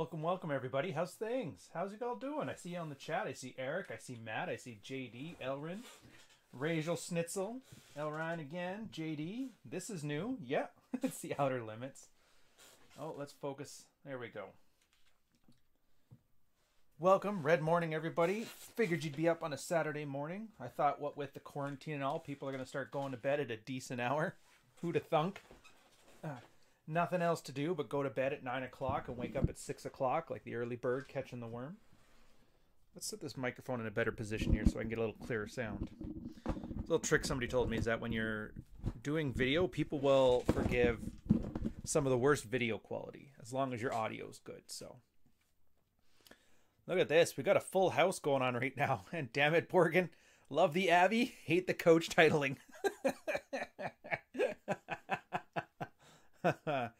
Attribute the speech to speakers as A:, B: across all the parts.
A: Welcome, welcome, everybody. How's things? How's it all doing? I see you on the chat. I see Eric. I see Matt. I see JD, Elrin, Rachel Schnitzel, Elrine again, JD. This is new. Yeah, it's the Outer Limits. Oh, let's focus. There we go. Welcome, Red Morning, everybody. Figured you'd be up on a Saturday morning. I thought, what with the quarantine and all, people are going to start going to bed at a decent hour. Who'd thunk? Uh, nothing else to do but go to bed at 9 o'clock and wake up at 6 o'clock like the early bird catching the worm. Let's set this microphone in a better position here so I can get a little clearer sound. A little trick somebody told me is that when you're doing video, people will forgive some of the worst video quality as long as your audio is good. So look at this. We got a full house going on right now. And damn it, Borgen. Love the Abbey, hate the coach titling.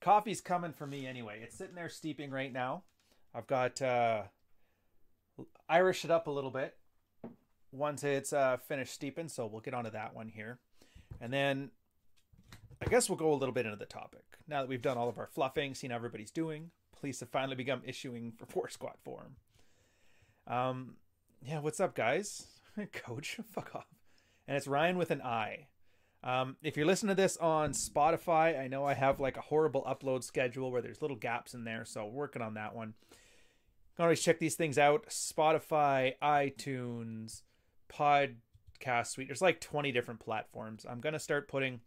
A: Coffee's coming for me anyway. It's sitting there steeping right now. I've got uh, Irish it up a little bit once it's uh, finished steeping, so we'll get onto that one here. And then I guess we'll go a little bit into the topic. Now that we've done all of our fluffing, seen everybody's doing, police have finally begun issuing for four squat form. Um, yeah, what's up, guys? Coach, fuck off. And it's Ryan with an I. Um, if you're listening to this on Spotify, I know I have like a horrible upload schedule where there's little gaps in there, so working on that one. You can always check these things out: Spotify, iTunes, Podcast Suite. There's like 20 different platforms. I'm gonna start putting.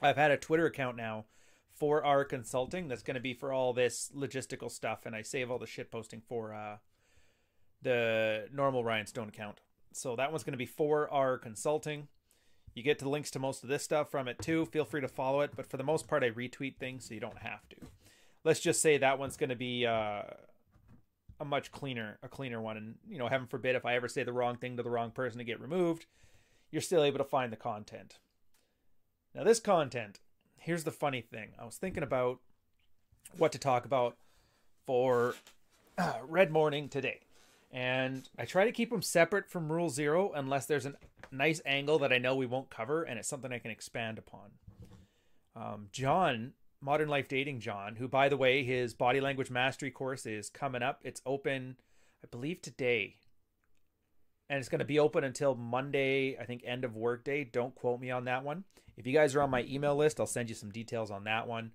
A: I've had a Twitter account now for our consulting that's to be for all this logistical stuff, and I save all the shit posting for uh, the normal Ryan Stone account. So that one's to be for our consulting. You get to links to most of this stuff from it too. Feel free to follow it, but for the most part, I retweet things, so you don't have to. Let's just say that one's going to be uh, a much cleaner, a cleaner one. And you know, heaven forbid, if I ever say the wrong thing to the wrong person to get removed, you're still able to find the content. Now, this content, here's the funny thing. I was thinking about what to talk about for uh, Red Morning today and I try to keep them separate from Rule Zero unless there's a nice angle that I know we won't cover and it's something I can expand upon. Um, John, Modern Life Dating John, who, by the way, his body language mastery course is coming up. It's open, I believe, today. And it's going to be open until Monday, I think, end of workday. Don't quote me on that one. If you guys are on my email list, I'll send you some details on that one.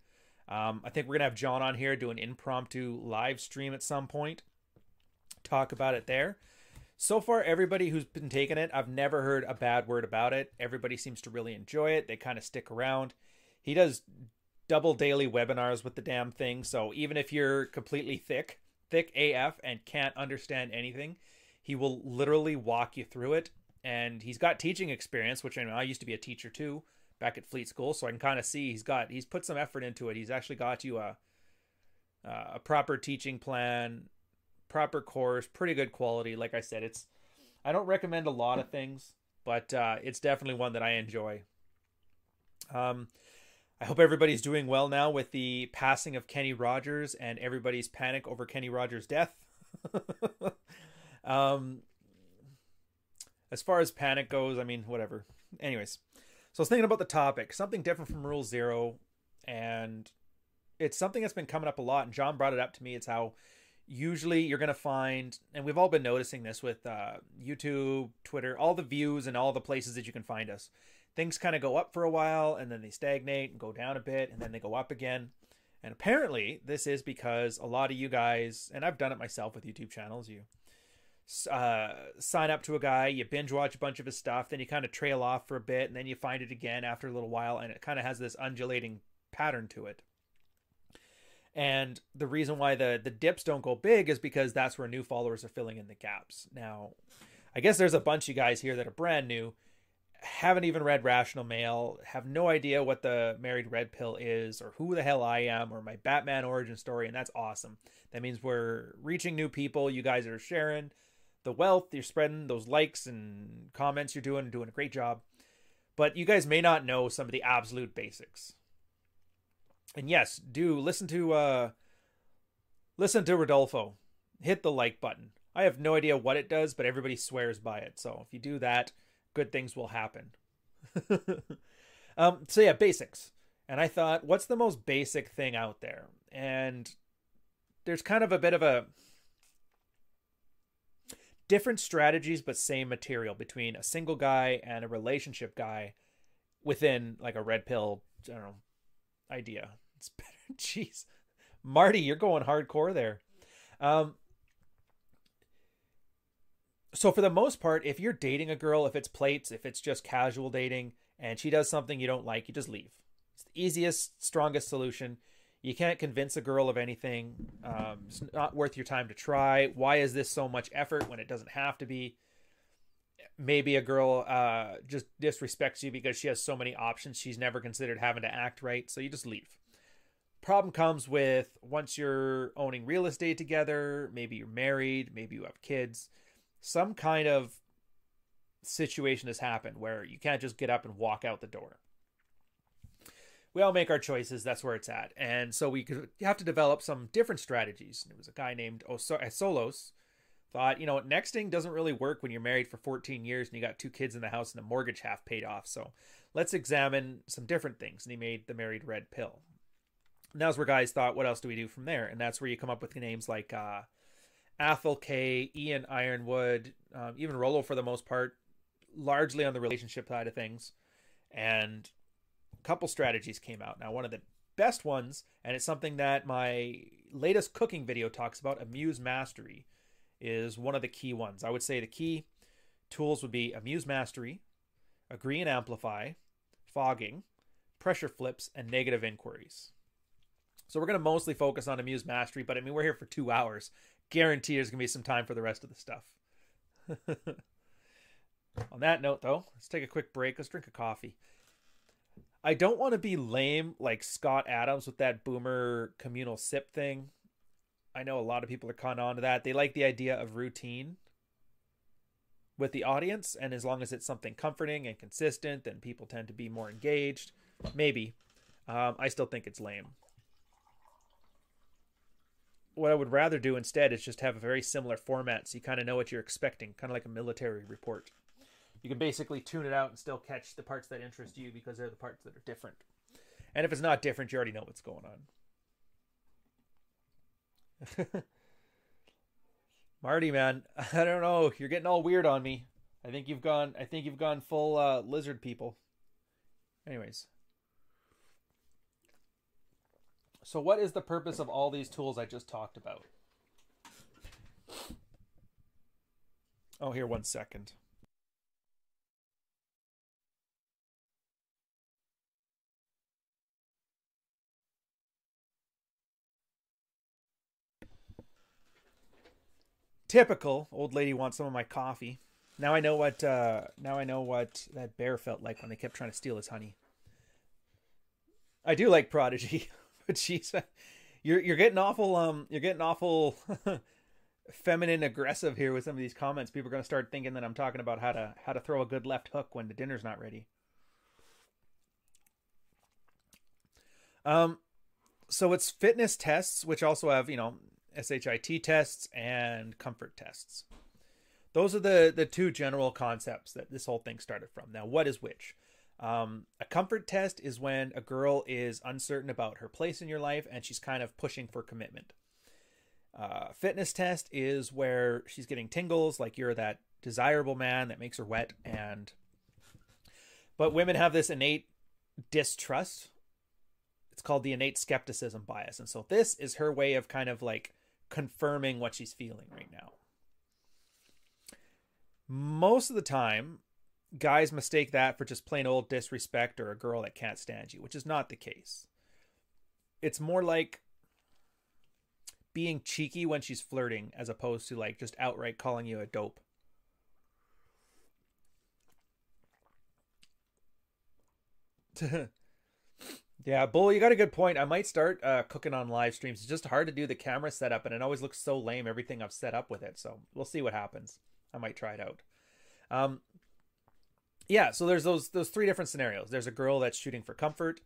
A: Um, I think we're going to have John on here do an impromptu live stream at some point talk about it there. So far, everybody who's been taking it, I've never heard a bad word about it. Everybody seems to really enjoy it. They kind of stick around. He does double daily webinars with the damn thing. So even if you're completely thick, thick AF, and can't understand anything, he will literally walk you through it. And he's got teaching experience, which I know I used to be a teacher too back at Fleet School, so I can kind of see he's got he's put some effort into it. He's actually got you a a proper teaching plan, proper course, pretty good quality. Like I said, it's I don't recommend a lot of things, but uh, it's definitely one that I enjoy. Um, I hope everybody's doing well now with the passing of Kenny Rogers and everybody's panic over Kenny Rogers' death. um, as far as panic goes, I mean, whatever. Anyways, so I was thinking about the topic, something different from Rule Zero, and it's something that's been coming up a lot. And John brought it up to me. It's how usually you're going to find and we've all been noticing this with uh, youtube twitter all the views and all the places that you can find us. Things kind of go up for a while and then they stagnate and go down a bit and then they go up again. And apparently this is because a lot of you guys and i've done it myself with youtube channels you uh, sign up to a guy you binge watch a bunch of his stuff then you kind of trail off for a bit and then you find it again after a little while and it kind of has this undulating pattern to it and the reason why the the dips don't go big is because that's where new followers are filling in the gaps. Now, I guess there's a bunch of guys here that are brand new, haven't even read Rational Male, have no idea what the Married Red Pill is or who the hell I am or my Batman origin story, and that's awesome. That means we're reaching new people. You guys are sharing the wealth, you're spreading those likes and comments you're doing, doing a great job. But you guys may not know some of the absolute basics and yes, do listen to uh listen to Rodolfo. Hit the like button. I have no idea what it does, but everybody swears by it. So if you do that, good things will happen. um so yeah, basics. And I thought, what's the most basic thing out there? And there's kind of a bit of a different strategies but same material between a single guy and a relationship guy within like a red pill know idea. It's better. Jeez, Marty, you're going hardcore there. Um, so for the most part, if you're dating a girl, if it's plates, if it's just casual dating, and she does something you don't like, you just leave. It's the easiest, strongest solution. You can't convince a girl of anything. Um, it's not worth your time to try. Why is this so much effort when it doesn't have to be? Maybe a girl uh, just disrespects you because she has so many options. She's never considered having to act right. So you just leave. Problem comes with once you're owning real estate together, maybe you're married, maybe you have kids, some kind of situation has happened where you can't just get up and walk out the door we all make our choices. That's where it's at. And so we could have to develop some different strategies. There was a guy named eh, Solos thought, you know, nexting doesn't really work when you're married for 14 years and you got two kids in the house and the mortgage half paid off. So let's examine some different things. And he made the married red pill. That's where guys thought, what else do we do from there? And that's where you come up with names like uh, Athol Kay, Ian Ironwood, um, even Rollo for the most part, largely on the relationship side of things. And a couple strategies came out. Now, one of the best ones, and it's something that my latest cooking video talks about, Amuse Mastery, is one of the key ones. I would say the key tools would be Amuse Mastery, Agree and Amplify, Fogging, Pressure Flips, and Negative Inquiries. So we're going to mostly focus on Amuse Mastery, but I mean, we're here for two hours. Guarantee there's going to be some time for the rest of the stuff. on that note, though, let's take a quick break. Let's drink a coffee. I don't want to be lame like Scott Adams with that boomer communal sip thing. I know a lot of people are caught on to that. They like the idea of routine with the audience, and as long as it's something comforting and consistent, then people tend to be more engaged. Maybe. Um, I still think it's lame. What I would rather do instead is just have a very similar format so you kind of know what you're expecting, kind of like a military report you can basically tune it out and still catch the parts that interest you because they're the parts that are different. And if it's not different, you already know what's going on. Marty, man, I don't know. You're getting all weird on me. I think you've gone. I think you've gone full uh, lizard people. Anyways, so what is the purpose of all these tools I just talked about? Oh, here, one second. typical old lady wants some of my coffee. Now I know what uh, now I know what that bear felt like when they kept trying to steal his honey. I do like Prodigy, but she's you're you're getting awful um you're getting awful feminine aggressive here with some of these comments. People are going to start thinking that I'm talking about how to how to throw a good left hook when the dinner's not ready. Um so it's fitness tests which also have, you know, SHIT tests and comfort tests. Those are the the two general concepts that this whole thing started from. Now, what is which? Um, a comfort test is when a girl is uncertain about her place in your life and she's kind of pushing for commitment. Uh, fitness test is where she's getting tingles, like you're that desirable man that makes her wet, and but women have this innate distrust. It's called the innate skepticism bias, and so this is her way of kind of like confirming what she's feeling right now. Most of the time, guys mistake that for just plain old disrespect or a girl that can't stand you, which is not the case. It's more like being cheeky when she's flirting as opposed to like just outright calling you a dope. Yeah, Bull, you got a good point. I might start uh, cooking on live streams. It's just hard to do the camera setup, and it always looks so lame. Everything I've set up with it, so we'll see what happens. I might try it out. Um, yeah, so there's those those three different scenarios. There's a girl that's shooting for comfort,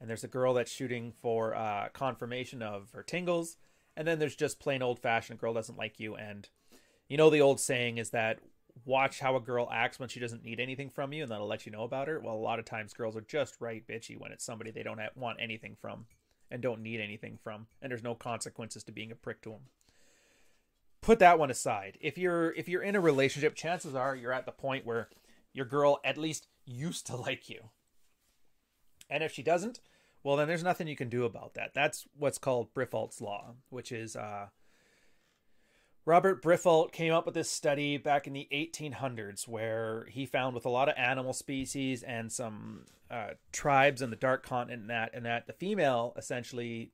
A: and there's a girl that's shooting for uh, confirmation of her tingles, and then there's just plain old fashioned girl doesn't like you. And you know the old saying is that watch how a girl acts when she doesn't need anything from you and that'll let you know about her. Well, a lot of times girls are just right bitchy when it's somebody they don't want anything from and don't need anything from, and there's no consequences to being a prick to them. Put that one aside. If you're if you're in a relationship, chances are you're at the point where your girl at least used to like you. And if she doesn't, well then there's nothing you can do about that. That's what's called Briffault's law, which is uh Robert Briffault came up with this study back in the 1800s where he found with a lot of animal species and some uh, tribes in the dark continent and that and that the female essentially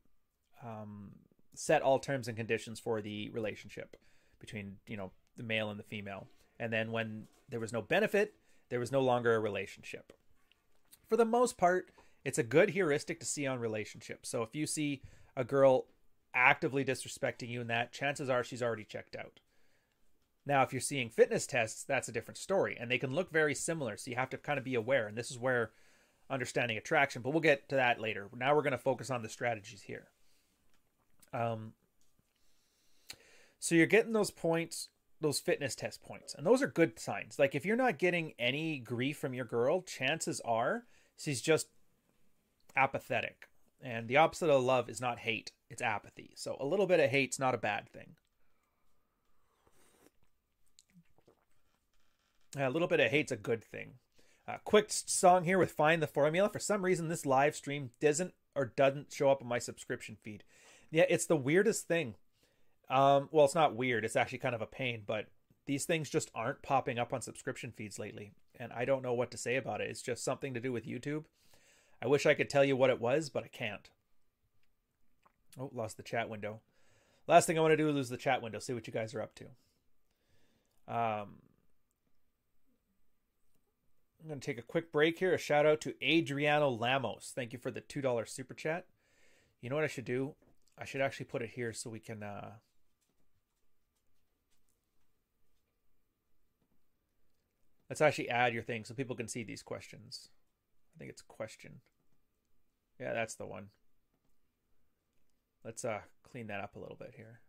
A: um, set all terms and conditions for the relationship between you know the male and the female and then when there was no benefit there was no longer a relationship for the most part it's a good heuristic to see on relationships so if you see a girl actively disrespecting you in that, chances are she's already checked out. Now, if you're seeing fitness tests, that's a different story, and they can look very similar. So you have to kind of be aware, and this is where understanding attraction. But we'll get to that later. Now we're going to focus on the strategies here. Um, so you're getting those points, those fitness test points, and those are good signs. Like if you're not getting any grief from your girl, chances are she's just apathetic. And the opposite of love is not hate it's apathy. So a little bit of hate's not a bad thing. A little bit of hate's a good thing. Uh, quick song here with Find the Formula. For some reason, this live stream doesn't or doesn't show up on my subscription feed. Yeah, it's the weirdest thing. Um, well, it's not weird. It's actually kind of a pain, but these things just aren't popping up on subscription feeds lately. And I don't know what to say about it. It's just something to do with YouTube. I wish I could tell you what it was, but I can't. Oh, lost the chat window. Last thing I want to do is lose the chat window. See what you guys are up to. Um, I'm going to take a quick break here. A shout out to Adriano Lamos. Thank you for the $2 super chat. You know what I should do? I should actually put it here so we can. Uh, let's actually add your thing so people can see these questions. I think it's question. Yeah, that's the one. Let's uh, clean that up a little bit here.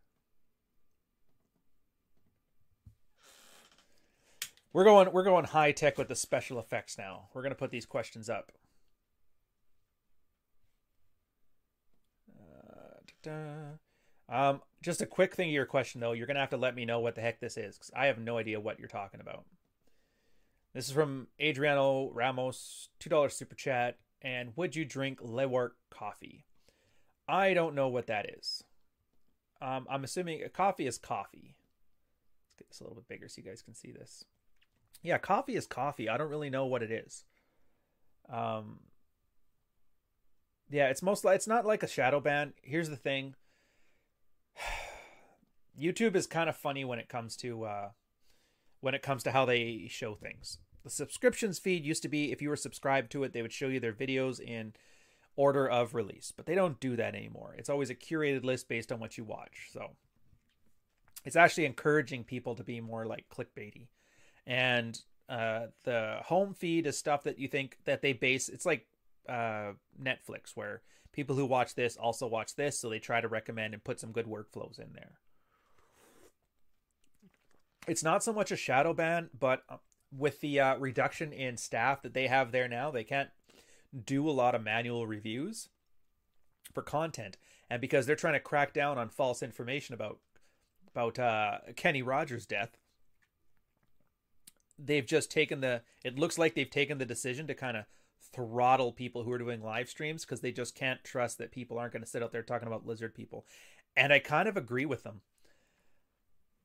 A: We're going we're going high tech with the special effects now. We're going to put these questions up. Uh, um, just a quick thing to your question though. You're going to have to let me know what the heck this is because I have no idea what you're talking about. This is from Adriano Ramos, two dollars super chat. And would you drink Luwak coffee? I don't know what that is. Um, I'm assuming coffee is coffee. Let's get this a little bit bigger so you guys can see this. Yeah, coffee is coffee. I don't really know what it is. Um, yeah, it's most it's not like a shadow ban. Here's the thing. YouTube is kind of funny when it comes to uh, when it comes to how they show things. The subscriptions feed used to be if you were subscribed to it, they would show you their videos in order of release, but they don't do that anymore. It's always a curated list based on what you watch. So it's actually encouraging people to be more like clickbaity. And uh, the home feed is stuff that you think that they base. It's like uh, Netflix, where people who watch this also watch this, so they try to recommend and put some good workflows in there. It's not so much a shadow ban, but uh, with the uh, reduction in staff that they have there now, they can't do a lot of manual reviews for content. And because they're trying to crack down on false information about about uh, Kenny Rogers' death they've just taken the it looks like they've taken the decision to kind of throttle people who are doing live streams because they just can't trust that people aren't going to sit out there talking about lizard people. And I kind of agree with them.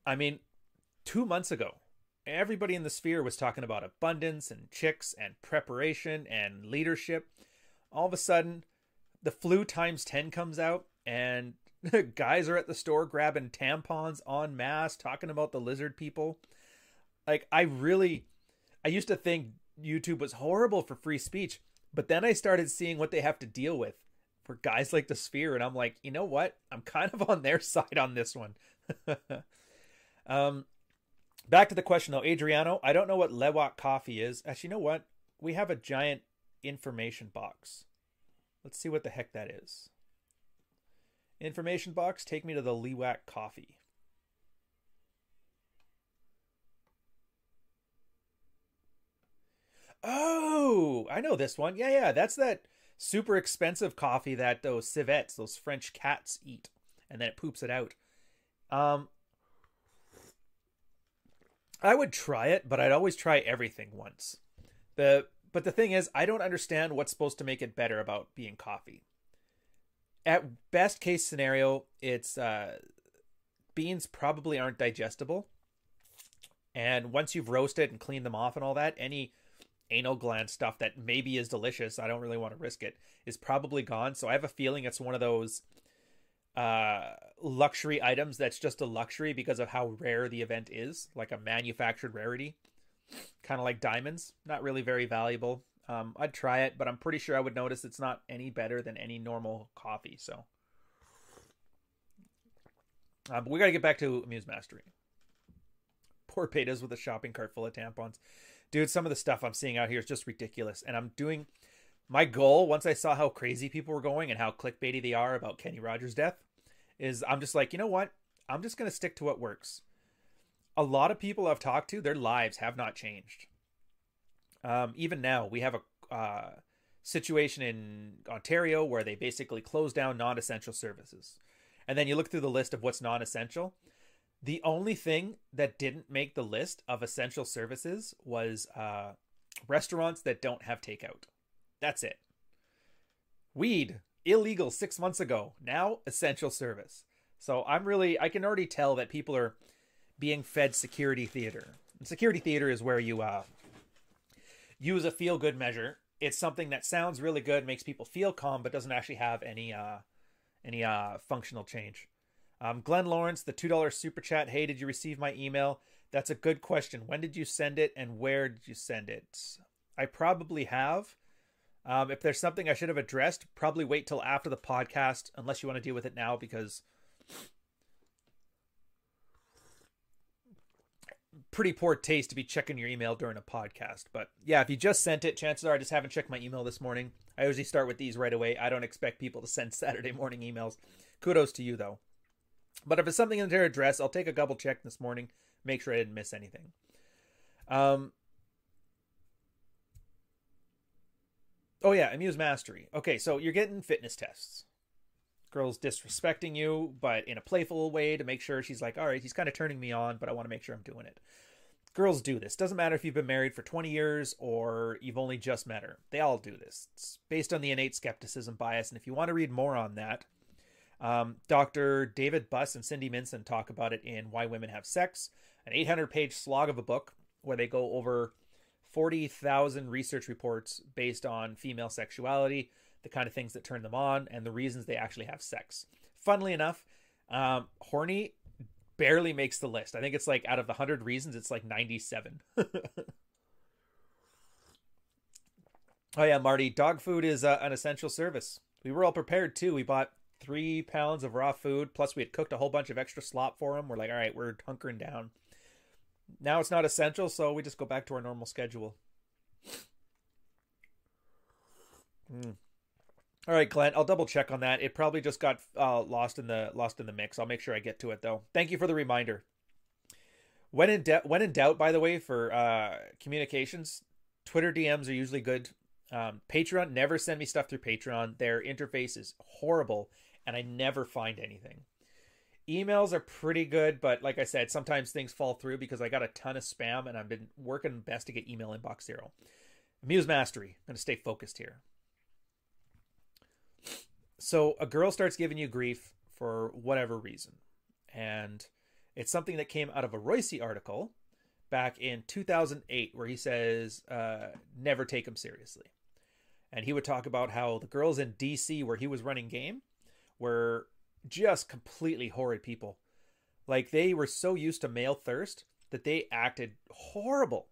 A: I mean 2 months ago everybody in the sphere was talking about abundance and chicks and preparation and leadership. All of a sudden, the flu times 10 comes out and guys are at the store grabbing tampons en masse, talking about the lizard people. Like, I really, I used to think YouTube was horrible for free speech, but then I started seeing what they have to deal with for guys like the sphere, and I'm like, you know what? I'm kind of on their side on this one. um, Back to the question though, Adriano, I don't know what Luwak coffee is. Actually, you know what? We have a giant information box. Let's see what the heck that is. Information box, take me to the Luwak coffee. Oh, I know this one. Yeah, yeah, that's that super expensive coffee that those civets, those French cats eat, and then it poops it out. Um, I would try it, but I'd always try everything once. The but the thing is, I don't understand what's supposed to make it better about being coffee. At best case scenario, it's uh, beans probably aren't digestible, and once you've roasted and cleaned them off and all that, any anal gland stuff that maybe is delicious, I don't really want to risk it, is probably gone. So I have a feeling it's one of those uh, luxury items that's just a luxury because of how rare the event is, like a manufactured rarity, kind of like diamonds. Not really very valuable. Um, I'd try it, but I'm pretty sure I would notice it's not any better than any normal coffee. So, uh, but we got to get back to Amuse Mastery. Poor Betas with a shopping cart full of tampons. Dude, some of the stuff I'm seeing out here is just ridiculous. And I'm doing my goal once I saw how crazy people were going and how clickbaity they are about Kenny Rogers' death is I'm just like, you know what? I'm just going to stick to what works. A lot of people I've talked to, their lives have not changed. Um, even now, we have a uh, situation in Ontario where they basically close down non essential services. And then you look through the list of what's non essential. The only thing that didn't make the list of essential services was uh, restaurants that don't have takeout. That's it. Weed, illegal six months ago, now essential service. So I'm really, I can already tell that people are being fed security theater. And security theater is where you uh, use a feel good measure. It's something that sounds really good, makes people feel calm, but doesn't actually have any uh, any uh, functional change. Um, Glenn Lawrence, the two dollar super chat. Hey, did you receive my email? That's a good question. When did you send it, and where did you send it? I probably have. Um, if there's something I should have addressed, probably wait till after the podcast, unless you want to deal with it now, because pretty poor taste to be checking your email during a podcast. But yeah, if you just sent it, chances are I just haven't checked my email this morning. I usually start with these right away. I don't expect people to send Saturday morning emails. Kudos to you though. But if it's something in their address, I'll take a double check this morning, make sure I didn't miss anything. Um, Oh yeah, Amuse Mastery. Okay, so you're getting fitness tests. Girl's disrespecting you, but in a playful way to make sure she's like, all right, he's kind of turning me on, but I want to make sure I'm doing it. Girls do this. Doesn't matter if you've been married for 20 years or you've only just met her. They all do this. It's based on the innate skepticism bias. And if you want to read more on that, um, Dr. David Buss and Cindy Meston talk about it in Why Women Have Sex, an 800 page slog of a book where they go over 40,000 research reports based on female sexuality, the kind of things that turn them on, and the reasons they actually have sex. Funnily enough, um, horny barely makes the list. I think it's like out of the 100 reasons, it's like 97. oh, yeah, Marty, dog food is uh, an essential service. We were all prepared too. We bought three pounds of raw food, plus we had cooked a whole bunch of extra slop for them. We're like, all right, we're hunkering down. Now it's not essential, so we just go back to our normal schedule. Mm. All right, Glenn. I'll double check on that. It probably just got uh, lost in the lost in the mix. I'll make sure I get to it though. Thank you for the reminder. When in de- when in doubt, by the way, for uh, communications, Twitter DMs are usually good. Um, Patreon never send me stuff through Patreon. Their interface is horrible, and I never find anything. Emails are pretty good, but like I said, sometimes things fall through because I got a ton of spam and I've been working best to get email inbox zero. Muse Mastery. I'm going to stay focused here. So a girl starts giving you grief for whatever reason. And it's something that came out of a Roissy article back in 2008 where he says, uh, never take him seriously. And he would talk about how the girls in DC where he was running game were just completely horrid people. Like they were so used to male thirst that they acted horrible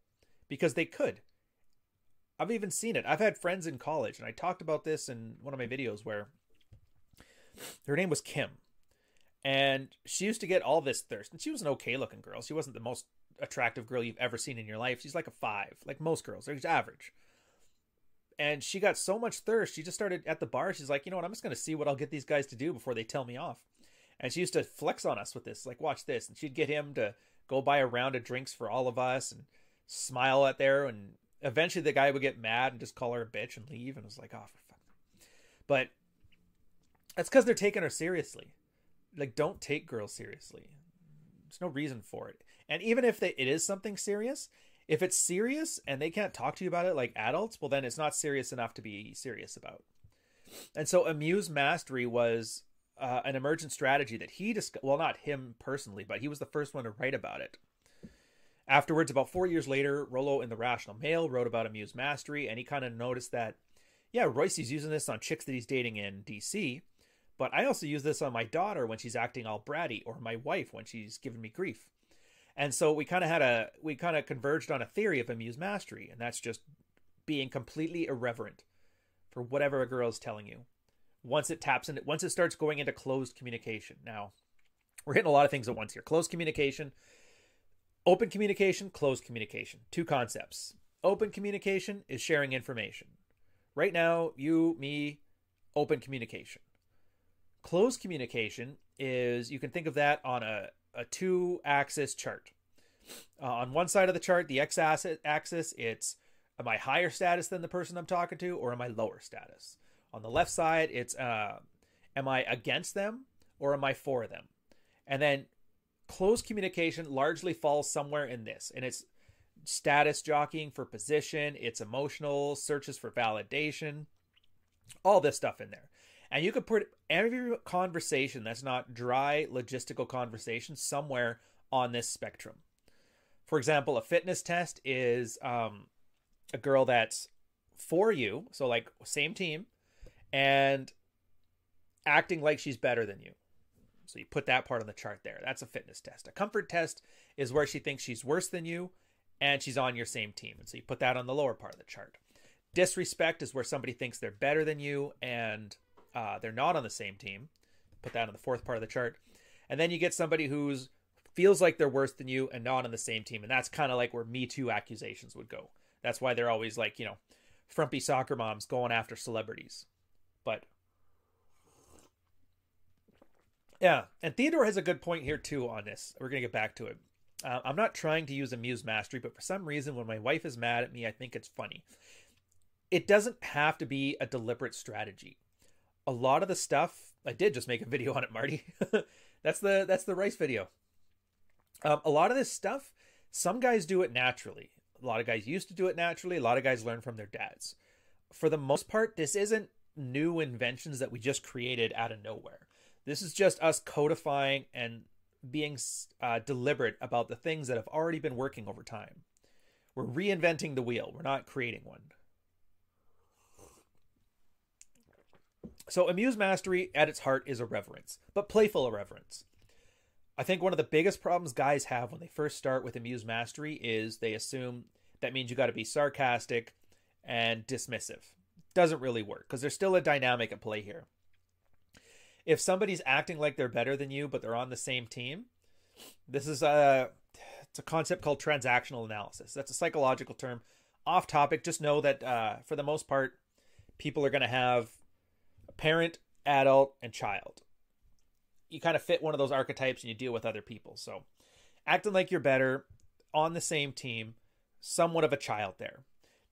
A: because they could. I've even seen it. I've had friends in college, and I talked about this in one of my videos where her name was Kim. And she used to get all this thirst. And she was an okay looking girl. She wasn't the most attractive girl you've ever seen in your life. She's like a five, like most girls. They're average and she got so much thirst she just started at the bar. She's like you know what? I'm just going to see what i'll get these guys to do before they tell me off. And she used to flex on us with this like watch this. And she'd get him to go buy a round of drinks for all of us and smile at there. And eventually the guy would get mad and just call her a bitch and leave. And it was like oh for fuck. But that's because they're taking her seriously. Like, don't take girls seriously. There's no reason for it. And even if they, it is something serious, if it's serious and they can't talk to you about it like adults, well, then it's not serious enough to be serious about. And so Amuse Mastery was uh, an emergent strategy that he discussed. Well, not him personally, but he was the first one to write about it. Afterwards, about four years later, Rollo in the Rational Male wrote about Amuse Mastery, and he kind of noticed that, yeah, Roissy's using this on chicks that he's dating in DC, but I also use this on my daughter when she's acting all bratty, or my wife when she's giving me grief. And so we kind of had a we kind of converged on a theory of Amuse Mastery, and that's just being completely irreverent for whatever a girl is telling you. Once it taps into once it starts going into closed communication. Now, we're hitting a lot of things at once here. Closed communication, open communication, closed communication. Two concepts. Open communication is sharing information. Right now, you, me, open communication. Closed communication is you can think of that on a, a two axis chart. Uh, on one side of the chart, the x axis, it's am I higher status than the person I'm talking to or am I lower status? On the left side, it's uh, am I against them or am I for them? And then close communication largely falls somewhere in this, and it's status jockeying for position, it's emotional searches for validation, all this stuff in there. And you could put every conversation that's not dry logistical conversation somewhere on this spectrum. For example, a fitness test is um, a girl that's for you, so like same team, and acting like she's better than you. So you put that part on the chart there. That's a fitness test. A comfort test is where she thinks she's worse than you and she's on your same team. And so you put that on the lower part of the chart. Disrespect is where somebody thinks they're better than you and uh, they're not on the same team. Put that on the fourth part of the chart. And then you get somebody who's feels like they're worse than you and not on the same team. And that's kind of like where Me Too accusations would go. That's why they're always like, you know, frumpy soccer moms going after celebrities. But yeah, and Theodore has a good point here too on this. We're gonna get back to it. Uh, I'm not trying to use Amuse Mastery, but for some reason, when my wife is mad at me, I think it's funny. It doesn't have to be a deliberate strategy a lot of the stuff I did just make a video on it, Marty. that's the that's the rice video. Um, a lot of this stuff, some guys do it naturally. A lot of guys used to do it naturally. A lot of guys learn from their dads. For the most part, this isn't new inventions that we just created out of nowhere. This is just us codifying and being uh, deliberate about the things that have already been working over time. We're reinventing the wheel. We're not creating one. So, Amuse Mastery at its heart is irreverence, but playful irreverence. I think one of the biggest problems guys have when they first start with Amuse Mastery is they assume that means you got to be sarcastic and dismissive. Doesn't really work because there's still a dynamic at play here. If somebody's acting like they're better than you, but they're on the same team, this is a it's a concept called transactional analysis. That's a psychological term. Off topic, just know that uh, for the most part, people are going to have parent, adult, and child. You kind of fit one of those archetypes and you deal with other people. So, acting like you're better on the same team, somewhat of a child there.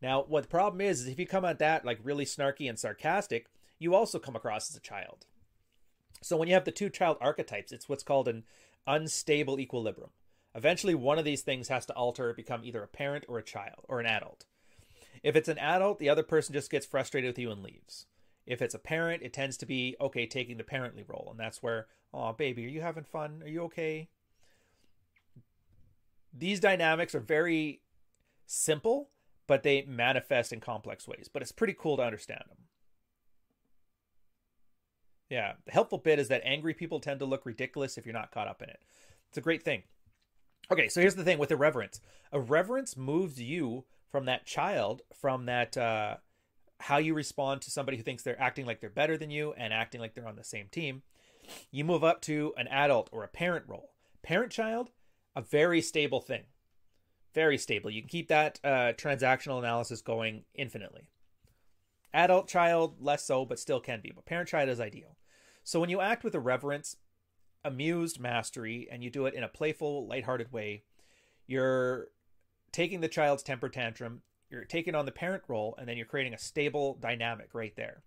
A: Now, what the problem is, is if you come at that like really snarky and sarcastic, you also come across as a child. So, when you have the two child archetypes, it's what's called an unstable equilibrium. Eventually, one of these things has to alter, become either a parent or a child or an adult. If it's an adult, the other person just gets frustrated with you and leaves. If it's a parent, it tends to be okay taking the parently role, and that's where, oh baby, are you having fun? Are you okay? These dynamics are very simple, but they manifest in complex ways. But it's pretty cool to understand them. Yeah, the helpful bit is that angry people tend to look ridiculous if you're not caught up in it. It's a great thing. Okay, so here's the thing with irreverence. Irreverence moves you from that child, from that uh, how you respond to somebody who thinks they're acting like they're better than you and acting like they're on the same team. You move up to an adult or a parent role. Parent child, a very stable thing. Very stable. You can keep that uh, transactional analysis going infinitely. Adult child, less so, but still can be. But parent child is ideal. So when you act with irreverence, amused mastery, and you do it in a playful, lighthearted way, you're taking the child's temper tantrum you're taking on the parent role and then you're creating a stable dynamic right there.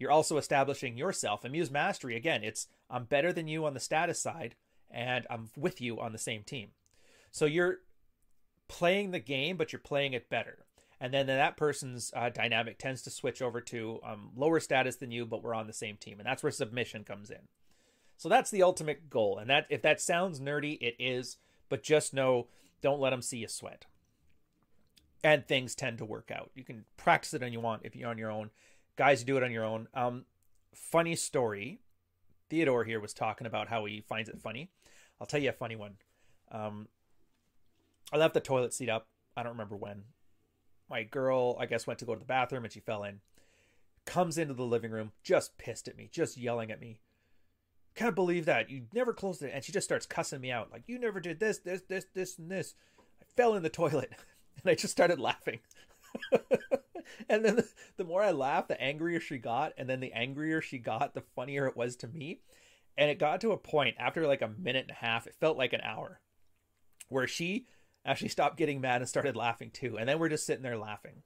A: you're also establishing yourself. And Muse Mastery, again, it's I'm better than you on the status side, and I'm with you on the same team. So you're playing the game, but you're playing it better. And then that person's uh, dynamic tends to switch over to um, lower status than you, but we're on the same team, and that's where submission comes in. So that's the ultimate goal. And that if that sounds nerdy, it is. But just know, don't let them see you sweat. And things tend to work out. You can practice it on you want if you're on your own. Guys, do it on your own. Um, funny story. Theodore here was talking about how he finds it funny. I'll tell you a funny one. Um, I left the toilet seat up. I don't remember when. My girl, I guess, went to go to the bathroom and she fell in. Comes into the living room, just pissed at me, just yelling at me. Can't believe that. You never closed it. And she just starts cussing me out. Like, you never did this, this, this, this, and this. I fell in the toilet. And I just started laughing. and then the, the more I laughed, the angrier she got. And then the angrier she got, the funnier it was to me. And it got to a point after like a minute and a half, it felt like an hour, where she actually stopped getting mad and started laughing too. And then we're just sitting there laughing.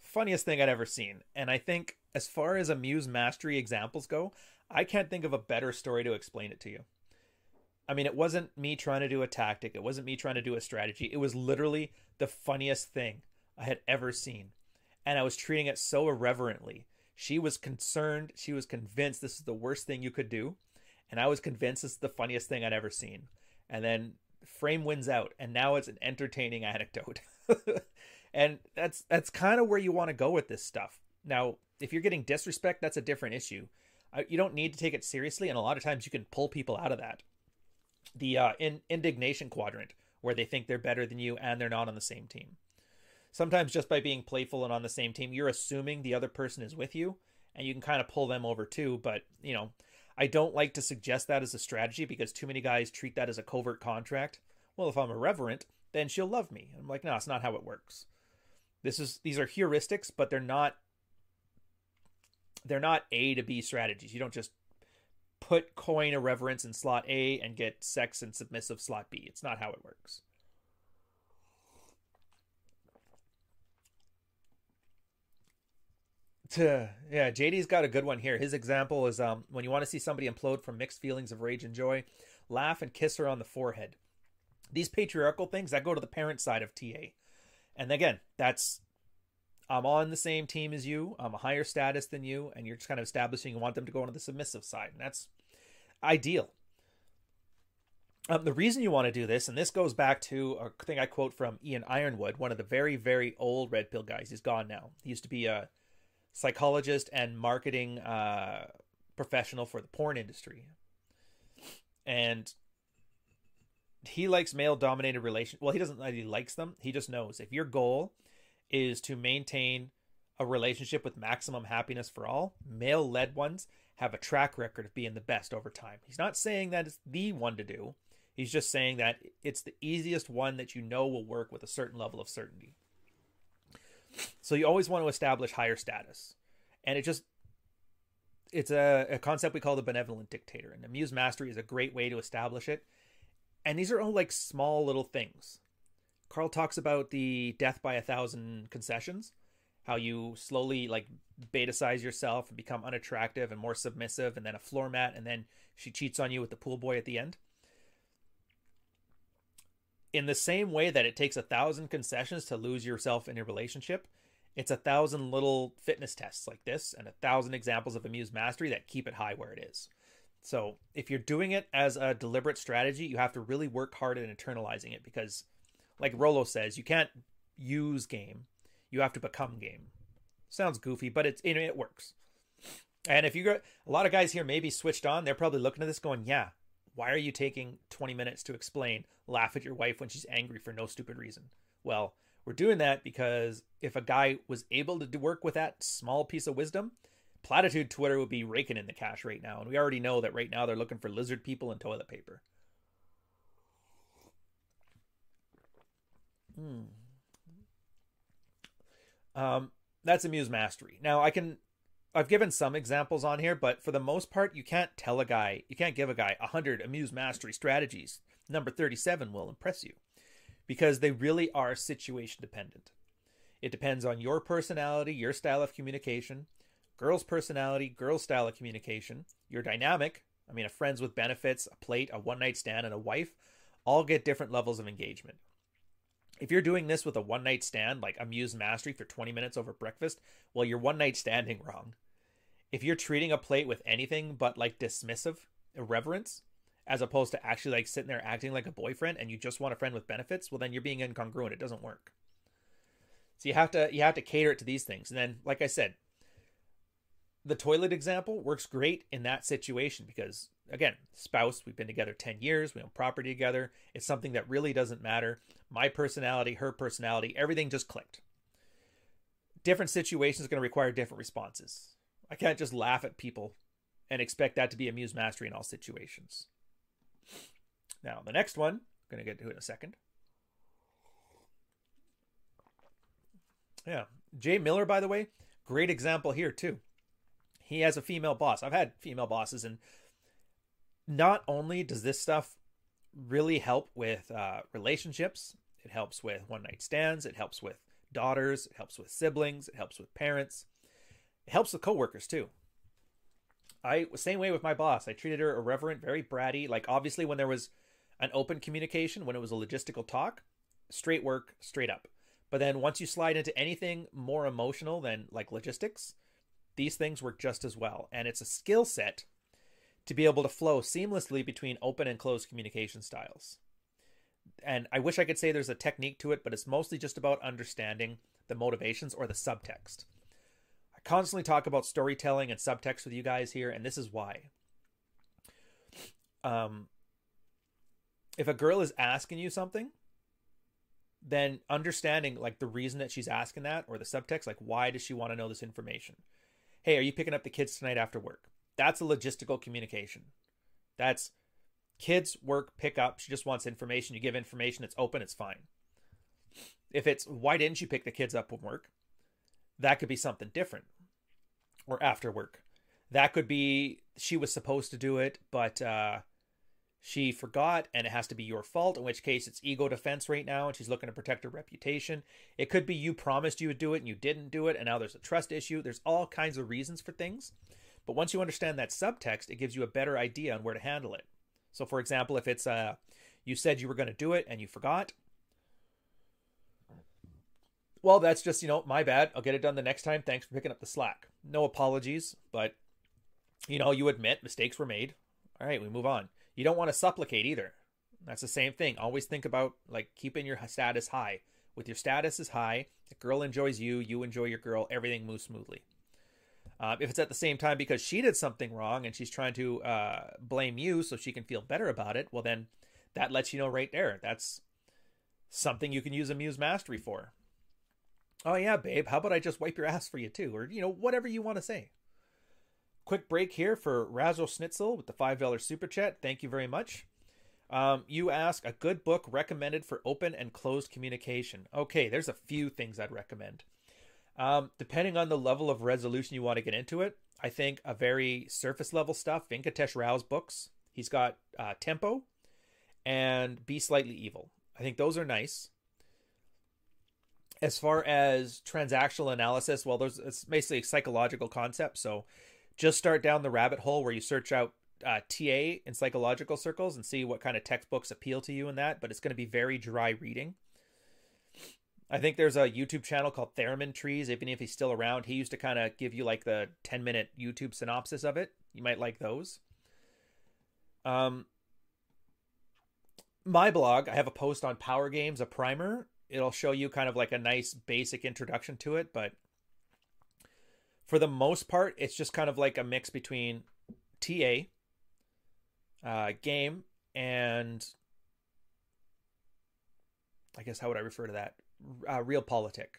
A: Funniest thing I'd ever seen. And I think, as far as Amuse Mastery examples go, I can't think of a better story to explain it to you. I mean, it wasn't me trying to do a tactic, it wasn't me trying to do a strategy. It was literally the funniest thing I had ever seen. And I was treating it so irreverently. She was concerned, she was convinced this is the worst thing you could do. And I was convinced this is the funniest thing I'd ever seen. And then frame wins out, and now it's an entertaining anecdote. and that's that's kind of where you want to go with this stuff. Now, if you're getting disrespect, that's a different issue. You don't need to take it seriously, and a lot of times you can pull people out of that. The uh, in, indignation quadrant, where they think they're better than you and they're not on the same team. Sometimes just by being playful and on the same team, you're assuming the other person is with you, and you can kind of pull them over too. But you know, I don't like to suggest that as a strategy because too many guys treat that as a covert contract. Well, if I'm irreverent, then she'll love me. I'm like, no, it's not how it works. This is these are heuristics, but they're not they're not A to B strategies. You don't just put coin irreverence in slot A and get sex and submissive slot B. It's not how it works. to yeah, JD's got a good one here. His example is um when you want to see somebody implode from mixed feelings of rage and joy, laugh and kiss her on the forehead. These patriarchal things that go to the parent side of TA. And again, that's I'm on the same team as you, I'm a higher status than you, and you're just kind of establishing you want them to go onto the submissive side. And that's ideal. Um, the reason you want to do this, and this goes back to a thing I quote from Ian Ironwood, one of the very, very old Red Pill guys. He's gone now. He used to be a psychologist and marketing uh, professional for the porn industry. And he likes male dominated relations. Well, he doesn't that he likes them. He just knows if your goal is to maintain a relationship with maximum happiness for all, male led ones have a track record of being the best over time. He's not saying that it's the one to do. He's just saying that it's the easiest one that you know will work with a certain level of certainty. So you always want to establish higher status. And it just it's a, a concept we call the benevolent dictator. And Amuse Mastery is a great way to establish it. And these are all like small little things. Carl talks about the death by a thousand concessions, how you slowly like beta size yourself and become unattractive and more submissive, and then a floor mat, and then she cheats on you with the pool boy at the end in the same way that it takes a thousand concessions to lose yourself in a relationship, it's a thousand little fitness tests like this and a thousand examples of amuse mastery that keep it high where it is. So if you're doing it as a deliberate strategy, you have to really work hard at internalizing it because, like Rollo says, you can't use game, you have to become game. Sounds goofy, but it's it, it works. And if you got a lot of guys here maybe switched on, they're probably looking at this going, "Yeah, why are you taking 20 minutes to explain laugh at your wife when she's angry for no stupid reason? Well, we're doing that because if a guy was able to work with that small piece of wisdom, Platitude Twitter would be raking in the cash right now. And we already know that right now they're looking for lizard people and toilet paper. Hmm. Um, that's Amuse Mastery. Now I can I've given some examples on here, but for the most part, you can't tell a guy, you can't give a guy a 100 Amuse Mastery strategies. Number 37 will impress you because they really are situation dependent. It depends on your personality, your style of communication. girl's personality, girl's style of communication, your dynamic. I mean, a friends with benefits, a plate, a one night stand, and a wife all get different levels of engagement. If you're doing this with a one night stand, like amuse mastery for 20 minutes over breakfast, well, you're one night standing wrong. If you're treating a plate with anything but like dismissive irreverence, as opposed to actually like sitting there acting like a boyfriend and you just want a friend with benefits, well then you're being incongruent. It doesn't work. So you have to you have to cater it to these things. And then like I said, the toilet example works great in that situation because again, spouse, we've been together 10 years, we own property together. It's something that really doesn't matter. My personality, her personality, everything just clicked. Different situations are going to require different responses. I can't just laugh at people and expect that to be amuse mastery in all situations. Now, the next one, I'm going to get to it in a second. Yeah. Jay Miller, by the way, great example here, too. He has a female boss. I've had female bosses, and not only does this stuff really help with uh, relationships, it helps with one night stands, it helps with daughters, it helps with siblings, it helps with parents, it helps with coworkers too. I same way with my boss. I treated her irreverent, very bratty. Like obviously when there was an open communication, when it was a logistical talk, straight work, straight up. But then once you slide into anything more emotional than like logistics, these things work just as well. And it's a skill set to be able to flow seamlessly between open and closed communication styles. And I wish I could say there's a technique to it, but it's mostly just about understanding the motivations or the subtext I constantly talk about storytelling and subtext with you guys here, and this is why. Um, if a girl is asking you something, then understanding like the reason that she's asking that or the subtext, like why does she want to know this information? Hey, are you picking up the kids tonight after work? That's a logistical communication. That's kids work pick up. She just wants information. You give information, it's open, it's fine. If it's why didn't you pick the kids up from work? that could be something different or after work that could be she was supposed to do it but uh she forgot and it has to be your fault in which case it's ego defense right now and she's looking to protect her reputation it could be you promised you would do it and you didn't do it and now there's a trust issue there's all kinds of reasons for things but once you understand that subtext it gives you a better idea on where to handle it so for example if it's uh you said you were going to do it and you forgot well, that's just, you know, my bad. I'll get it done the next time. Thanks for picking up the slack. No apologies, but, you know, you admit mistakes were made. All right, we move on. You don't want to supplicate either. That's the same thing. Always think about, like, keeping your status high. With your status is high, the girl enjoys you, you enjoy your girl, everything moves smoothly. Uh, if it's at the same time because she did something wrong and she's trying to uh, blame you so she can feel better about it, well, then that lets you know right there. That's something you can use Amuse Mastery for oh yeah, babe, how about I just wipe your ass for you too? Or, you know, whatever you want to say. Quick break here for Razzle Schnitzel with the $5 super chat. Thank you very much. Um, you ask a good book recommended for open and closed communication. Okay, there's a few things I'd recommend. Um, depending on the level of resolution you want to get into it, I think a very surface level stuff, Venkatesh Rao's books. He's got uh, Tempo and Be Slightly Evil. I think those are nice as far as transactional analysis, well, there's it's basically a psychological concept. So just start down the rabbit hole where you search out uh, TA in psychological circles and see what kind of textbooks appeal to you in that. But it's going to be very dry reading. I think there's a YouTube channel called Theramin Trees. Even if he's still around, he used to kind of give you like the 10 minute YouTube synopsis of it. You might like those. Um, my blog, I have a post on Power Games, a primer, it'll show you kind of like a nice basic introduction to it, but for the most part, it's just kind of like a mix between TA, uh, game, and I guess how would I refer to that? Uh, realpolitik.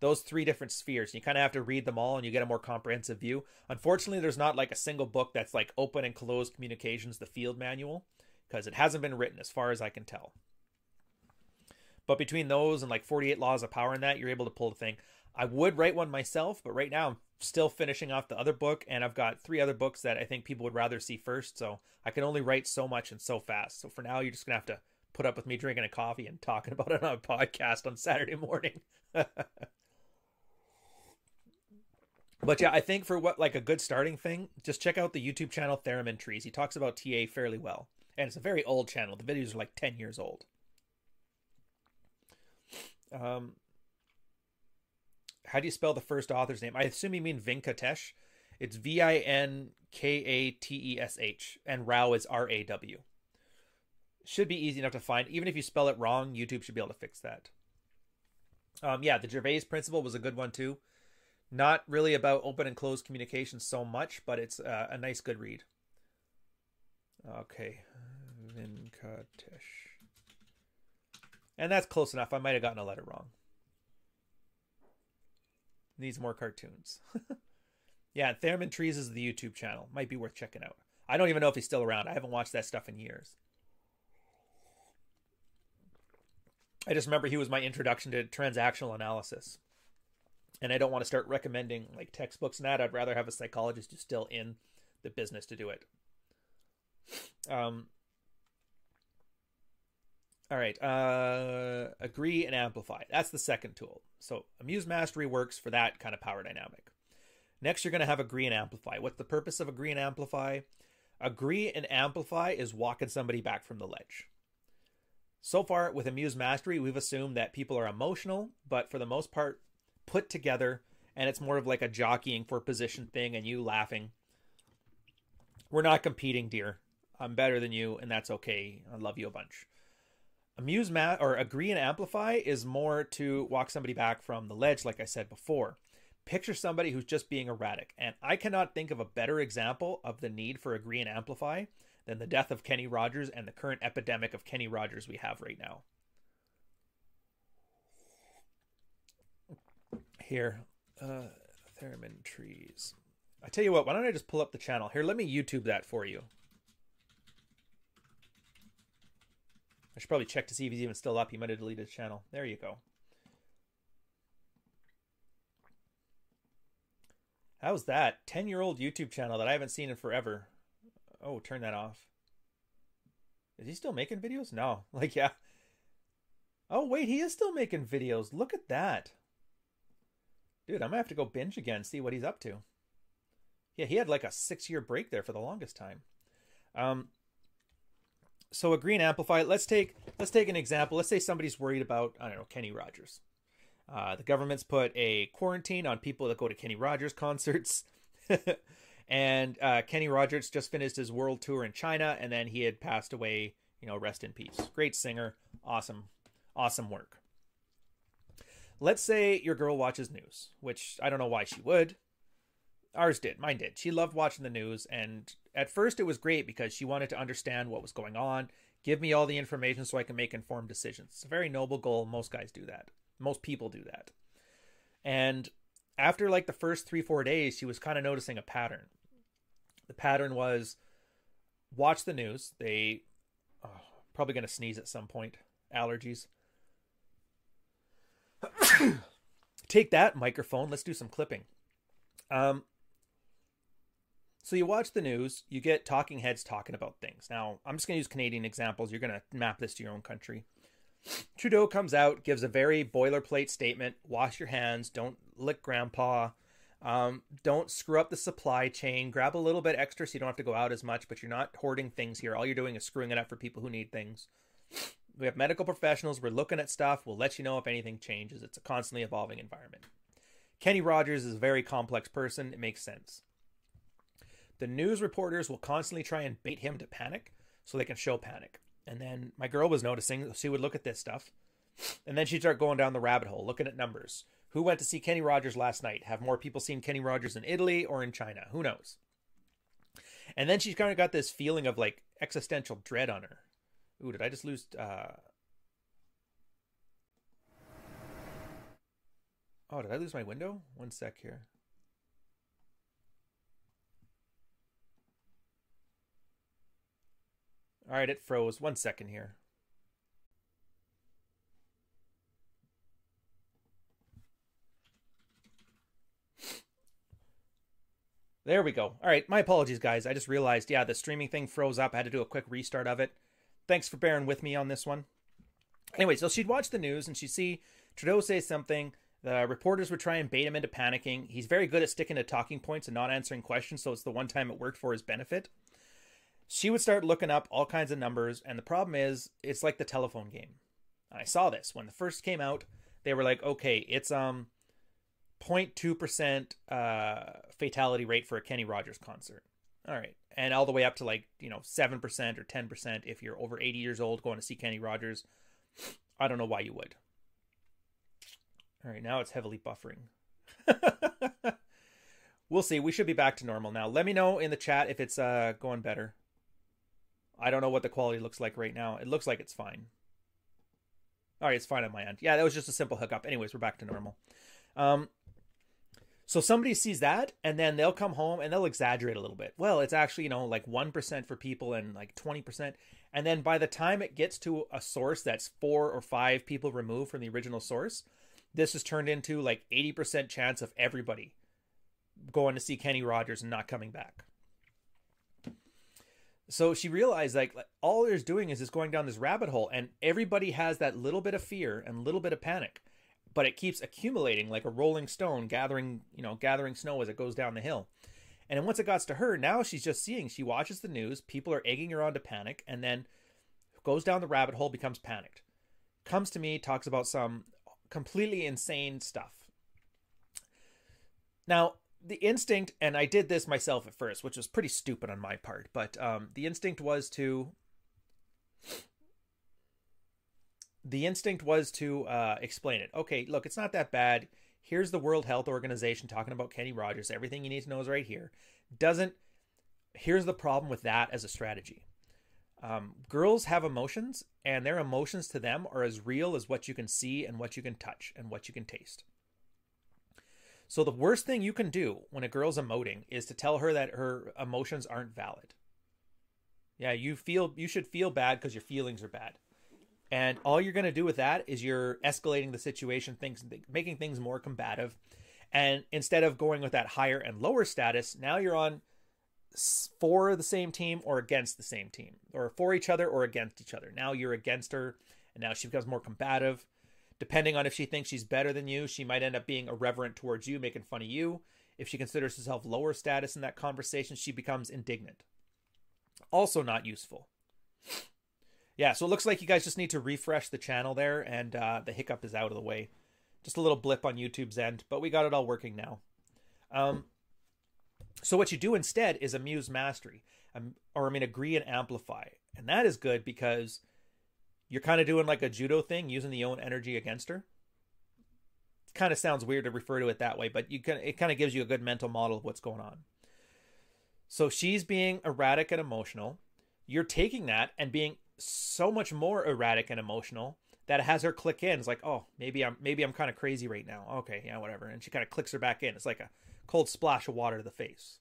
A: Those three different spheres. You kind of have to read them all and you get a more comprehensive view. Unfortunately, there's not like a single book that's like open and closed communications, the field manual, because it hasn't been written as far as I can tell. But between those and like 48 Laws of Power and that, you're able to pull the thing. I would write one myself, but right now I'm still finishing off the other book, and I've got three other books that I think people would rather see first. So I can only write so much and so fast. So for now, you're just gonna have to put up with me drinking a coffee and talking about it on a podcast on Saturday morning. But yeah, I think for what like a good starting thing, just check out the YouTube channel Theramin Trees. He talks about TA fairly well. And it's a very old channel. The videos are like 10 years old. Um, how do you spell the first author's name? I assume you mean Vinkatesh. It's V I N K A T E S H, and Rao is R A W. Should be easy enough to find. Even if you spell it wrong, YouTube should be able to fix that. Um, yeah, the Gervais principle was a good one too. Not really about open and closed communication so much, but it's uh, a nice, good read. Okay, Vinkatesh. And that's close enough. I might have gotten a letter wrong. Needs more cartoons. yeah, Theramin Trees is the YouTube channel. Might be worth checking out. I don't even know if he's still around. I haven't watched that stuff in years. I just remember he was my introduction to transactional analysis. And I don't want to start recommending like textbooks and that. I'd rather have a psychologist who's still in the business to do it. Um, all right. Uh, agree and amplify. That's the second tool. So Amuse Mastery works for that kind of power dynamic. Next, you're going to have agree and amplify. What's the purpose of agree and amplify? Agree and amplify is walking somebody back from the ledge. So far, with Amuse Mastery, we've assumed that people are emotional, but for the most part, put together, and it's more of like a jockeying for position thing and you laughing. We're not competing, dear. I'm better than you, and that's okay. I love you a bunch. Amuse ma- or agree and amplify is more to walk somebody back from the ledge, like I said before. Picture somebody who's just being erratic, and I cannot think of a better example of the need for agree and amplify than the death of Kenny Rogers and the current epidemic of Kenny Rogers we have right now. Here, uh, theramin trees. I tell you what, why don't I just pull up the channel? Here, let me YouTube that for you. I should probably check to see if he's even still up. He might have deleted his channel. There you go. How's that? 10 year old YouTube channel that I haven't seen in forever. Oh, turn that off. Is he still making videos? No. Like, yeah. Oh, wait, he is still making videos. Look at that. Dude, I'm going to have to go binge again, see what he's up to. Yeah, he had like a six year break there for the longest time. Um, so agree and amplify. Let's take let's take an example. Let's say somebody's worried about I don't know Kenny Rogers. Uh, the government's put a quarantine on people that go to Kenny Rogers concerts. and uh, Kenny Rogers just finished his world tour in China, and then he had passed away. You know, rest in peace. Great singer, awesome, awesome work. Let's say your girl watches news, which I don't know why she would. Ours did, mine did. She loved watching the news, and at first it was great because she wanted to understand what was going on, give me all the information so I can make informed decisions. It's a very noble goal. Most guys do that. Most people do that. And after like the first three, four days, she was kind of noticing a pattern. The pattern was watch the news. They oh, probably going to sneeze at some point. Allergies. Take that microphone. Let's do some clipping. Um, so you watch the news, you get talking heads talking about things. Now, I'm just going to use Canadian examples. You're going to map this to your own country. Trudeau comes out, gives a very boilerplate statement wash your hands, don't lick grandpa, um, don't screw up the supply chain, grab a little bit extra so you don't have to go out as much, but you're not hoarding things here. All you're doing is screwing it up for people who need things. We have medical professionals, we're looking at stuff, we'll let you know if anything changes. It's a constantly evolving environment. Kenny Rogers is a very complex person, it makes sense. The news reporters will constantly try and bait him to panic so they can show panic. And then my girl was noticing, she would look at this stuff. And then she'd start going down the rabbit hole, looking at numbers. Who went to see Kenny Rogers last night? Have more people seen Kenny Rogers in Italy or in China? Who knows? And then she's kind of got this feeling of like existential dread on her. Ooh, did I just lose? Uh... Oh, did I lose my window? One sec here. All right, it froze. One second here. There we go. All right, my apologies, guys. I just realized, yeah, the streaming thing froze up. I had to do a quick restart of it. Thanks for bearing with me on this one. Anyway, so she'd watch the news and she'd see Trudeau say something. The reporters would try and bait him into panicking. He's very good at sticking to talking points and not answering questions, so it's the one time it worked for his benefit. She would start looking up all kinds of numbers, and the problem is, it's like the telephone game. I saw this when the first came out. They were like, okay, it's um 0.2% uh, fatality rate for a Kenny Rogers concert. All right. And all the way up to like, you know, 7% or 10% if you're over 80 years old going to see Kenny Rogers. I don't know why you would. All right, now it's heavily buffering. we'll see. We should be back to normal now. Let me know in the chat if it's uh, going better. I don't know what the quality looks like right now. It looks like it's fine. All right, it's fine on my end. Yeah, that was just a simple hookup. Anyways, we're back to normal. Um, so somebody sees that and then they'll come home and they'll exaggerate a little bit. Well, it's actually, you know, like 1% for people and like 20%. And then by the time it gets to a source that's four or five people removed from the original source, this is turned into like 80% chance of everybody going to see Kenny Rogers and not coming back. So she realized like, all there's doing is just going down this rabbit hole and everybody has that little bit of fear and little bit of panic but it keeps accumulating like a rolling stone gathering you know gathering snow as it goes down the hill. And then once it got to her now she's just seeing she watches the news people are egging her on to panic and then goes down the rabbit hole becomes panicked comes to me talks about some completely insane stuff. Now the instinct and i did this myself at first which was pretty stupid on my part but um, the instinct was to the instinct was to uh, explain it. Okay, look, it's not that bad. Here's the World Health Organization talking about Kenny Rogers. Everything you need to know is right here. Doesn't. Here's the problem with that as a strategy. Um, girls have emotions, and their emotions to them are as real as what you can see and what you can touch and what you can taste. So the worst thing you can do when a girl's emoting is to tell her that her emotions aren't valid. Yeah, you feel you should feel bad because your feelings are bad. And all you're going to do with that is you're escalating the situation, things making things more combative. And instead of going with that higher and lower status, now you're on for the same team or against the same team, or for each other or against each other. Now you're against her, and now she becomes more combative. Depending on if she thinks she's better than you, she might end up being irreverent towards you, making fun of you. If she considers herself lower status in that conversation, she becomes indignant. Also, not useful yeah, so it looks like you guys just need to refresh the channel there, and uh, the hiccup is out of the way. Just a little blip on YouTube's end, but we got it all working now. Um, so what you do instead is amuse mastery, um, or I mean agree and amplify, and that is good because you're kind of doing like a judo thing, using the own energy against her. It kind of sounds weird to refer to it that way, but you can it kind of gives you a good mental model of what's going on. So she's being erratic and emotional. You're taking that and being so much more erratic and emotional that it has her click in. It's like, oh, maybe I'm maybe I'm kind of crazy right now. Okay, yeah, whatever. And she kind of clicks her back in. It's like a cold splash of water to the face.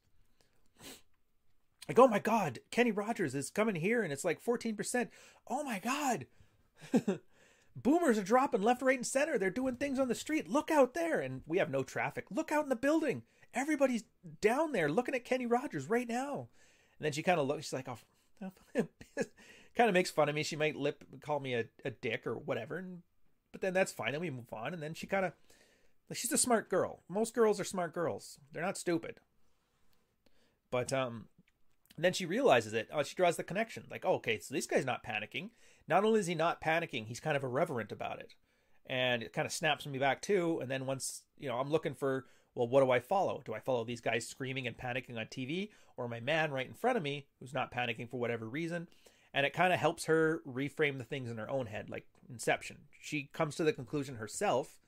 A: Like, oh my god, Kenny Rogers is coming here and it's like 14%. Oh my god. Boomers are dropping left, right, and center. They're doing things on the street. Look out there. And we have no traffic. Look out in the building. Everybody's down there looking at Kenny Rogers right now. And then she kind of looks, she's like, oh, kind of makes fun of me. She might lip call me a, a dick or whatever, and, but then that's fine. Then we move on, and then she kind of she's a smart girl. Most girls are smart girls. They're not stupid. But um, then she realizes it. Oh, she draws the connection. Like, oh, okay, so this guy's not panicking. Not only is he not panicking, he's kind of irreverent about it, and it kind of snaps me back too. And then once you know, I'm looking for well, what do I follow? Do I follow these guys screaming and panicking on TV, or my man right in front of me who's not panicking for whatever reason? and it kind of helps her reframe the things in her own head like inception she comes to the conclusion herself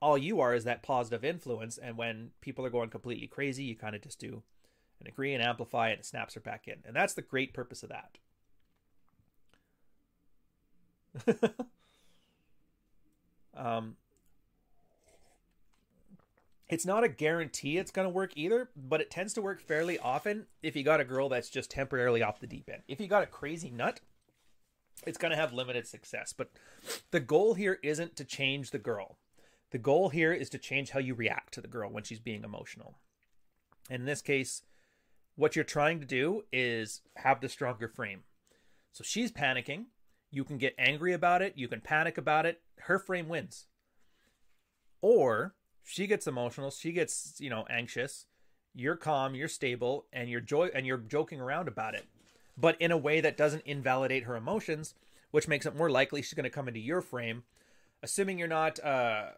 A: all you are is that positive influence and when people are going completely crazy you kind of just do and agree and amplify it and it snaps her back in and that's the great purpose of that um it's not a guarantee it's going to work either, but it tends to work fairly often if you got a girl that's just temporarily off the deep end. If you got a crazy nut, it's going to have limited success. But the goal here isn't to change the girl. The goal here is to change how you react to the girl when she's being emotional. And in this case, what you're trying to do is have the stronger frame. So she's panicking. You can get angry about it. You can panic about it. Her frame wins Or she gets emotional, she gets, you know, anxious. You're calm, you're stable, and you're joy and you're joking around about it. But in a way that doesn't invalidate her emotions, which makes it more likely she's going to come into your frame. Assuming you're not a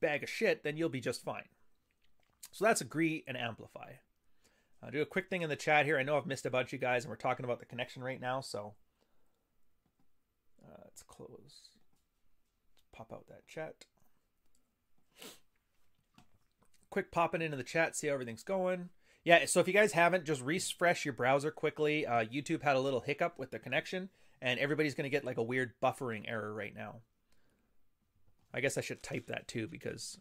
A: bag of shit, then you'll be just fine. So that's agree and amplify. I'll do a quick thing in the chat here. I know I've missed a bunch of you guys, and we're talking about the connection right now, so uh, let's close. Let's pop out that chat. Quick popping into the chat, see how everything's going. Yeah, so if you guys haven't, just refresh your browser quickly. Uh, YouTube had a little hiccup with the connection, and everybody's going to get like a weird buffering error right now. I guess I should type that too because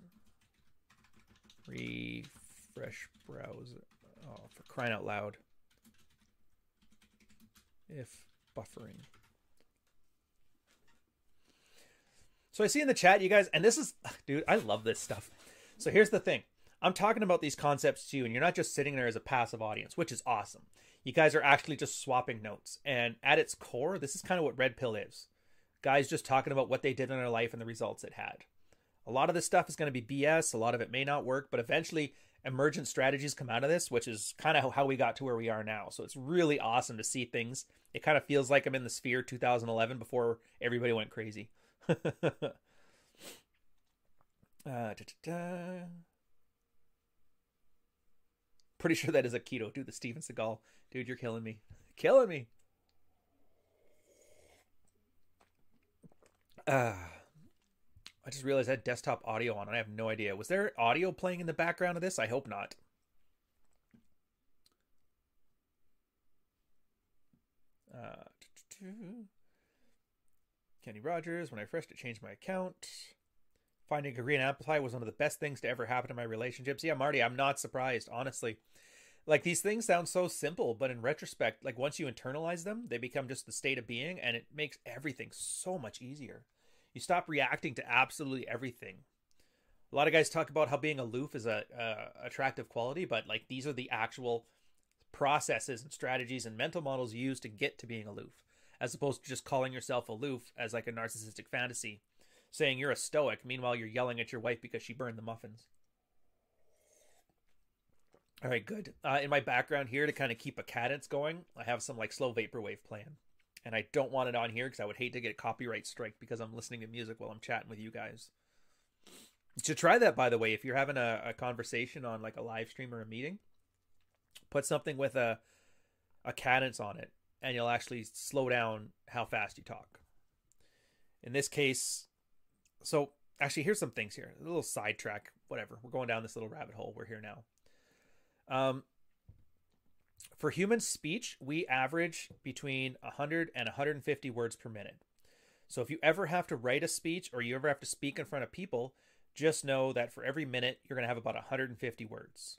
A: refresh browser. Oh, for crying out loud. If buffering. So I see in the chat, you guys, and this is, dude, I love this stuff. So here's the thing I'm talking about these concepts to you, and you're not just sitting there as a passive audience, which is awesome. You guys are actually just swapping notes. And at its core, this is kind of what Red Pill is guys just talking about what they did in their life and the results it had. A lot of this stuff is going to be BS. A lot of it may not work, but eventually emergent strategies come out of this, which is kind of how we got to where we are now. So it's really awesome to see things. It kind of feels like I'm in the sphere 2011 before everybody went crazy. uh, da, da, da. Pretty sure that is aikido. Dude, the Steven Seagal. Dude, you're killing me. Killing me. Uh, I just realized I had desktop audio on and I have no idea. Was there audio playing in the background of this? I hope not. Uh, Kenny Rogers, when I it, changed my account. Finding agree and amplify was one of the best things to ever happen to my relationships. Yeah, Marty, I'm not surprised, honestly. Like these things sound so simple, but in retrospect, like once you internalize them, they become just the state of being and it makes everything so much easier. You stop reacting to absolutely everything. A lot of guys talk about how being aloof is a, a attractive quality, but like these are the actual processes and strategies and mental models used to get to being aloof, as opposed to just calling yourself aloof as like a narcissistic fantasy, saying you're a stoic, meanwhile you're yelling at your wife because she burned the muffins. All right, good. Uh, in my background here, to kind of keep a cadence going, I have some like slow vaporwave playing and I don't want it on here because I would hate to get copyright strike because I'm listening to music while I'm chatting with you guys. You should try that, by the way, if you're having a, a conversation on like a live stream or a meeting. Put something with a a cadence on it, and you'll actually slow down how fast you talk. In this case, so actually, here's some things here. A little sidetrack, whatever. We're going down this little rabbit hole. We're here now. Um, for human speech, we average between 100 and 150 words per minute. So if you ever have to write a speech or you ever have to speak in front of people, just know that for every minute, you're going to have about 150 words.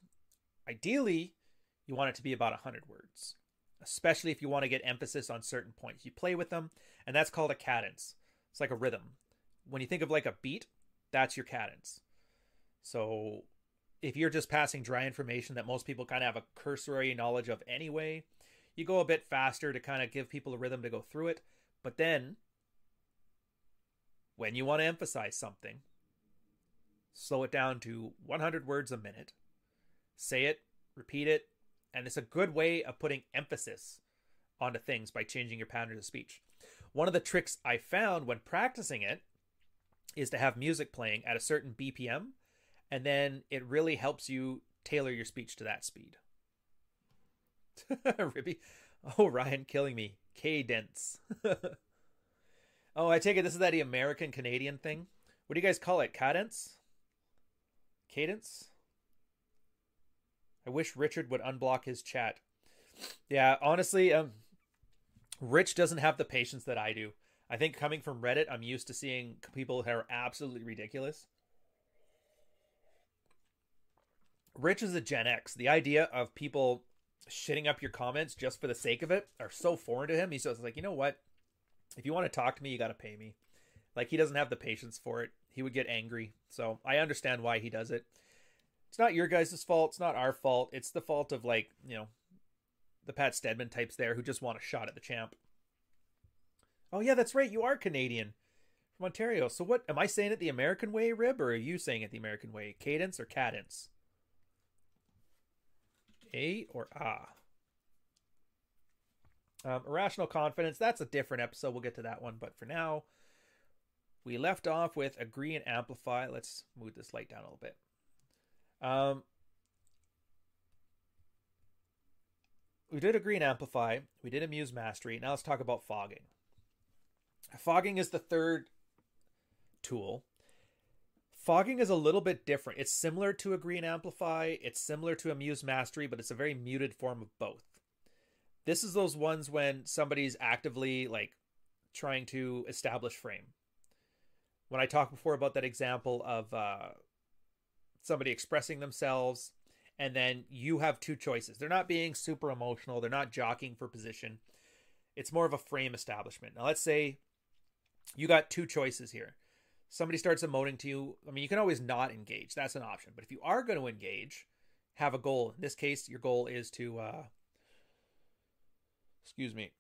A: Ideally, you want it to be about 100 words, especially if you want to get emphasis on certain points. You play with them, and that's called a cadence. It's like a rhythm. When you think of like a beat, that's your cadence. So if you're just passing dry information that most people kind of have a cursory knowledge of anyway, you go a bit faster to kind of give people a rhythm to go through it. But then, when you want to emphasize something, slow it down to 100 words a minute. Say it, repeat it, and it's a good way of putting emphasis onto things by changing your patterns of speech. One of the tricks I found when practicing it is to have music playing at a certain BPM and then it really helps you tailor your speech to that speed. Ribby. Oh, Ryan killing me. Cadence. oh, I take it this is that American Canadian thing. What do you guys call it? Cadence? Cadence? I wish Richard would unblock his chat. Yeah, honestly, um Rich doesn't have the patience that I do. I think coming from Reddit, I'm used to seeing people that are absolutely ridiculous. Rich is a Gen X. The idea of people shitting up your comments just for the sake of it are so foreign to him. He's just like, you know what? If you want to talk to me, you got to pay me. Like he doesn't have the patience for it. He would get angry. So I understand why he does it. It's not your guys' fault. It's not our fault. It's the fault of like you know, the Pat Stedman types there who just want a shot at the champ. Oh yeah, that's right. You are Canadian. from Ontario. So what am I saying it the American way, Rib, or are you saying it the American way? Cadence or cadence? A or ah? Um, irrational confidence. That's a different episode. We'll get to that one. But for now, we left off with agree and amplify. Let's move this light down a little bit. Um, we did agree and amplify. We did amuse mastery. Now let's talk about fogging. Fogging is the third tool. Fogging is a little bit different. It's similar to agree and amplify. It's similar to amuse mastery, but it's a very muted form of both. This is those ones when somebody's actively like trying to establish frame. When I talked before about that example of uh, somebody expressing themselves, and then you have two choices. They're not being super emotional. They're not jockeying for position. It's more of a frame establishment. Now, let's say you got two choices here. Somebody starts emoting to you. I mean, you can always not engage. That's an option. But if you are going to engage, have a goal. In this case, your goal is to, uh, excuse me,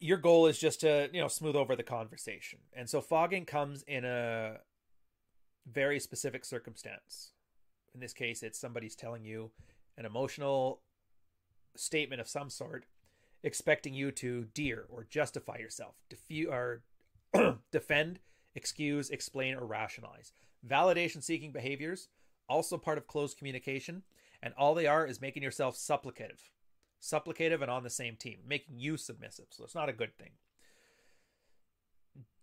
A: your goal is just to, you know, smooth over the conversation. And so fogging comes in a very specific circumstance. In this case, it's somebody's telling you an emotional statement of some sort expecting you to DEER or justify yourself, defu- or defend, excuse, explain, or rationalize. Validation seeking behaviors, also part of closed communication, and all they are is making yourself supplicative. Supplicative and on the same team, making you submissive. So it's not a good thing.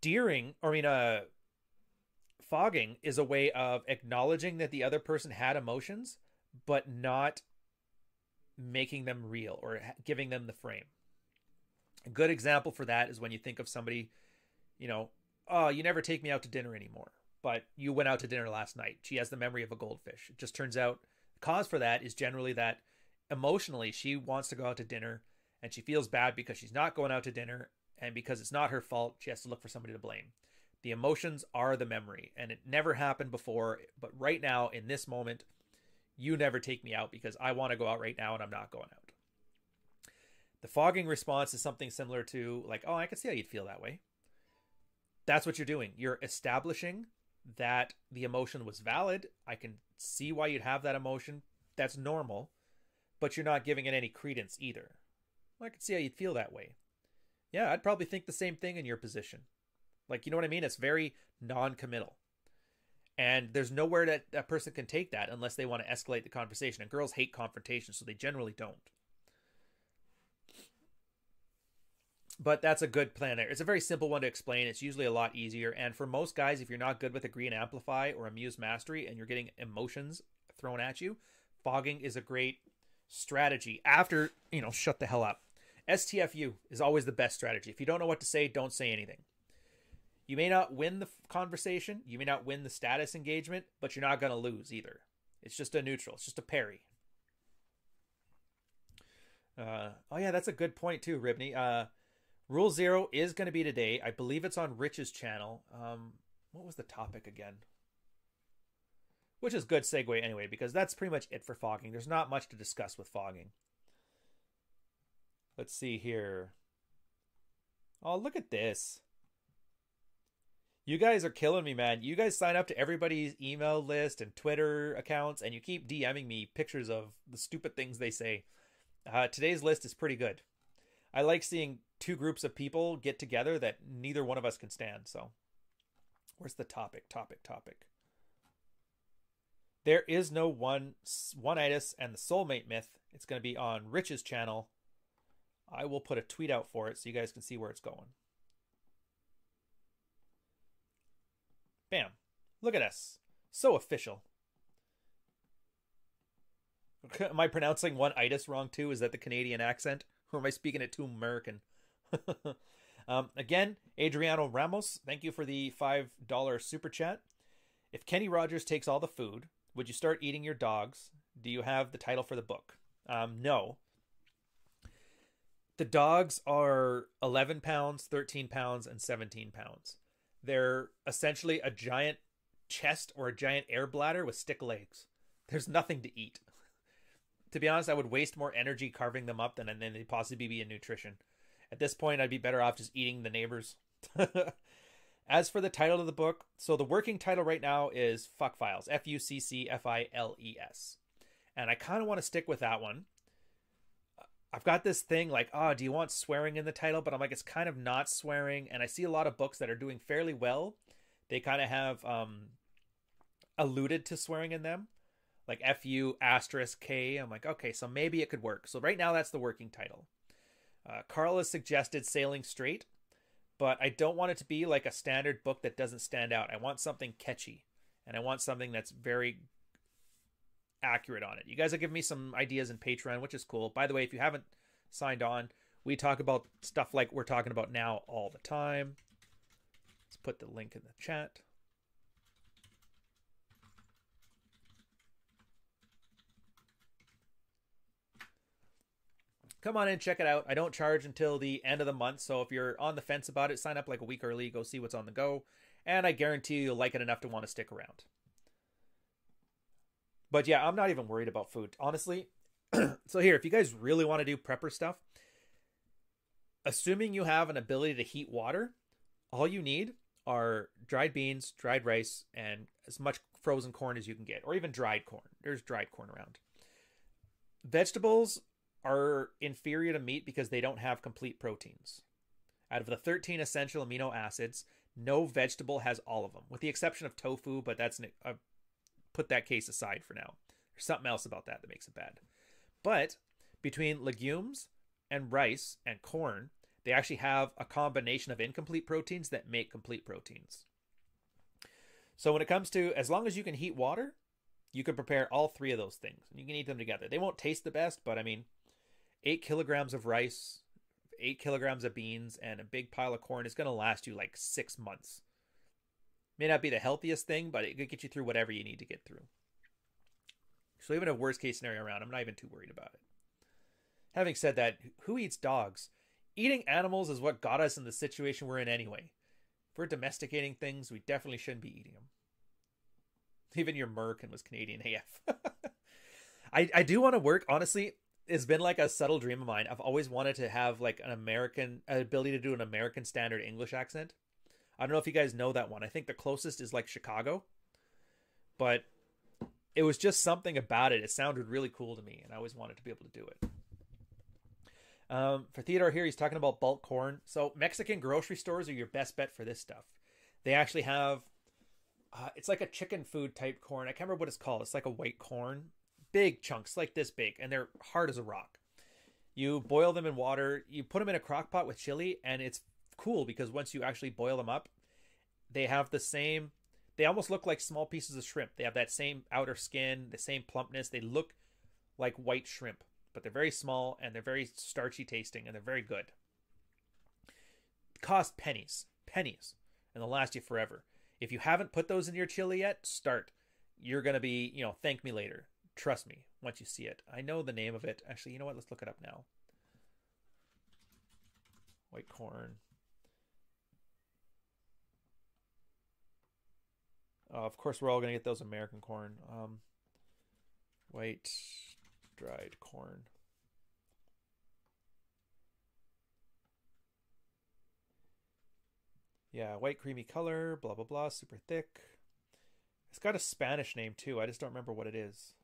A: Deering, or I mean, uh, fogging is a way of acknowledging that the other person had emotions, but not making them real or giving them the frame. A good example for that is when you think of somebody, you know, oh, you never take me out to dinner anymore, but you went out to dinner last night. She has the memory of a goldfish. It just turns out the cause for that is generally that emotionally she wants to go out to dinner and she feels bad because she's not going out to dinner and because it's not her fault, she has to look for somebody to blame. The emotions are the memory and it never happened before, but right now in this moment, you never take me out because I want to go out right now and I'm not going out. The fogging response is something similar to, like, oh, I can see how you'd feel that way. That's what you're doing. You're establishing that the emotion was valid. I can see why you'd have that emotion. That's normal, but you're not giving it any credence either. I can see how you'd feel that way. Yeah, I'd probably think the same thing in your position. Like, you know what I mean? It's very non committal. And there's nowhere that a person can take that unless they want to escalate the conversation. And girls hate confrontation, so they generally don't. But that's a good plan there. It's a very simple one to explain. It's usually a lot easier. And for most guys, if you're not good with Agree and Amplify or Amuse Mastery and you're getting emotions thrown at you, fogging is a great strategy after, you know, shut the hell up. STFU is always the best strategy. If you don't know what to say, don't say anything. You may not win the conversation, you may not win the status engagement, but you're not going to lose either. It's just a neutral, it's just a parry. Uh, oh, yeah, that's a good point, too, Ribney. Uh, Rule Zero is going to be today. I believe it's on Rich's channel. Um, what was the topic again? Which is good segue anyway, because that's pretty much it for fogging. There's not much to discuss with fogging. Let's see here. Oh, look at this. You guys are killing me, man. You guys sign up to everybody's email list and Twitter accounts, and you keep DMing me pictures of the stupid things they say. Uh, today's list is pretty good. I like seeing two groups of people get together that neither one of us can stand. So, where's the topic? Topic, topic. There is no one one-itis and the soulmate myth. It's going to be on Rich's channel. I will put a tweet out for it so you guys can see where it's going. Bam. Look at us. So official. Am I pronouncing one itis wrong too? Is that the Canadian accent? Or am I speaking it too American? um, again, Adriano Ramos, thank you for the $5 super chat. If Kenny Rogers takes all the food, would you start eating your dogs? Do you have the title for the book? Um, no. The dogs are 11 pounds, 13 pounds, and 17 pounds. They're essentially a giant chest or a giant air bladder with stick legs. There's nothing to eat. to be honest, I would waste more energy carving them up than then they'd possibly be in nutrition. At this point, I'd be better off just eating the neighbors. As for the title of the book, so the working title right now is Fuck Files, F U C C F I L E S. And I kind of want to stick with that one. I've got this thing like, oh, do you want swearing in the title? But I'm like, it's kind of not swearing. And I see a lot of books that are doing fairly well. They kind of have um, alluded to swearing in them, like fu asterisk k. I'm like, okay, so maybe it could work. So right now, that's the working title. Uh, Carl has suggested Sailing Straight, but I don't want it to be like a standard book that doesn't stand out. I want something catchy, and I want something that's very accurate on it. You guys have given me some ideas in Patreon, which is cool. By the way, if you haven't signed on, we talk about stuff like we're talking about now all the time. Let's put the link in the chat. Come on in, check it out. I don't charge until the end of the month, so if you're on the fence about it, sign up like a week early, go see what's on the go, and I guarantee you'll like it enough to want to stick around. But yeah, I'm not even worried about food, honestly. so here, if you guys really want to do prepper stuff, assuming you have an ability to heat water, all you need are dried beans, dried rice, and as much frozen corn as you can get, or even dried corn. There's dried corn around. Vegetables are inferior to meat because they don't have complete proteins. Out of the 13 essential amino acids, no vegetable has all of them, with the exception of tofu, but that's a put that case aside for now. There's something else about that that makes it bad. But between legumes and rice and corn, they actually have a combination of incomplete proteins that make complete proteins. So when it comes to as long as you can heat water, you can prepare all three of those things and you can eat them together. They won't taste the best, but I mean, eight kilograms of rice, eight kilograms of beans, and a big pile of corn is going to last you like six months. May not be the healthiest thing, but it could get you through whatever you need to get through. So even a worst case scenario around, I'm not even too worried about it. Having said that, who eats dogs? Eating animals is what got us in the situation we're in anyway. If we're domesticating things, we definitely shouldn't be eating them. Even your Merkin was Canadian AF. I, I do want to work, honestly, it's been like a subtle dream of mine. I've always wanted to have like an American ability to do an American standard English accent. I don't know if you guys know that one. I think the closest is like Chicago, but it was just something about it. It sounded really cool to me, and I always wanted to be able to do it. Um, for Theodore here, he's talking about bulk corn. So Mexican grocery stores are your best bet for this stuff. They actually have, uh, it's like a chicken food type corn. I can't remember what it's called. It's like a white corn, big chunks, like this big, and they're hard as a rock. You boil them in water. You put them in a crock pot with chili, and it's cool because once you actually boil them up, they have the same. They almost look like small pieces of shrimp. They have that same outer skin, the same plumpness. They look like white shrimp, but they're very small and they're very starchy tasting and they're very good. Cost pennies, pennies, and they'll last you forever. If you haven't put those in your chili yet, start. You're gonna be, you know, thank me later. Trust me once you see it. I know the name of it. Actually, you know what? Let's look it up now. White corn. Uh, of course, we're all going to get those American corn. Um, white dried corn. Yeah, white creamy color, blah blah blah, super thick. It's got a Spanish name too. I just don't remember what it is.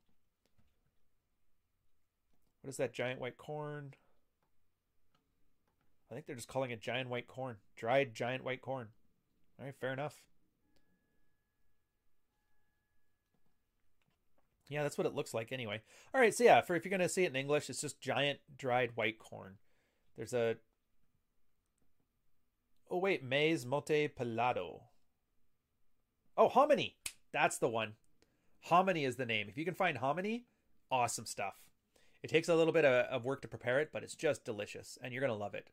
A: What is that giant white corn? I think they're just calling it giant white corn. Dried giant white corn. All right, fair enough. Yeah, that's what it looks like anyway. All right, so yeah, for if you're gonna see it in English, it's just giant dried white corn. There's a oh wait, maize mote pelado. Oh, hominy. That's the one. Hominy is the name. If you can find hominy, awesome stuff. It takes a little bit of, work to prepare it, but it's just delicious, and you're gonna love it.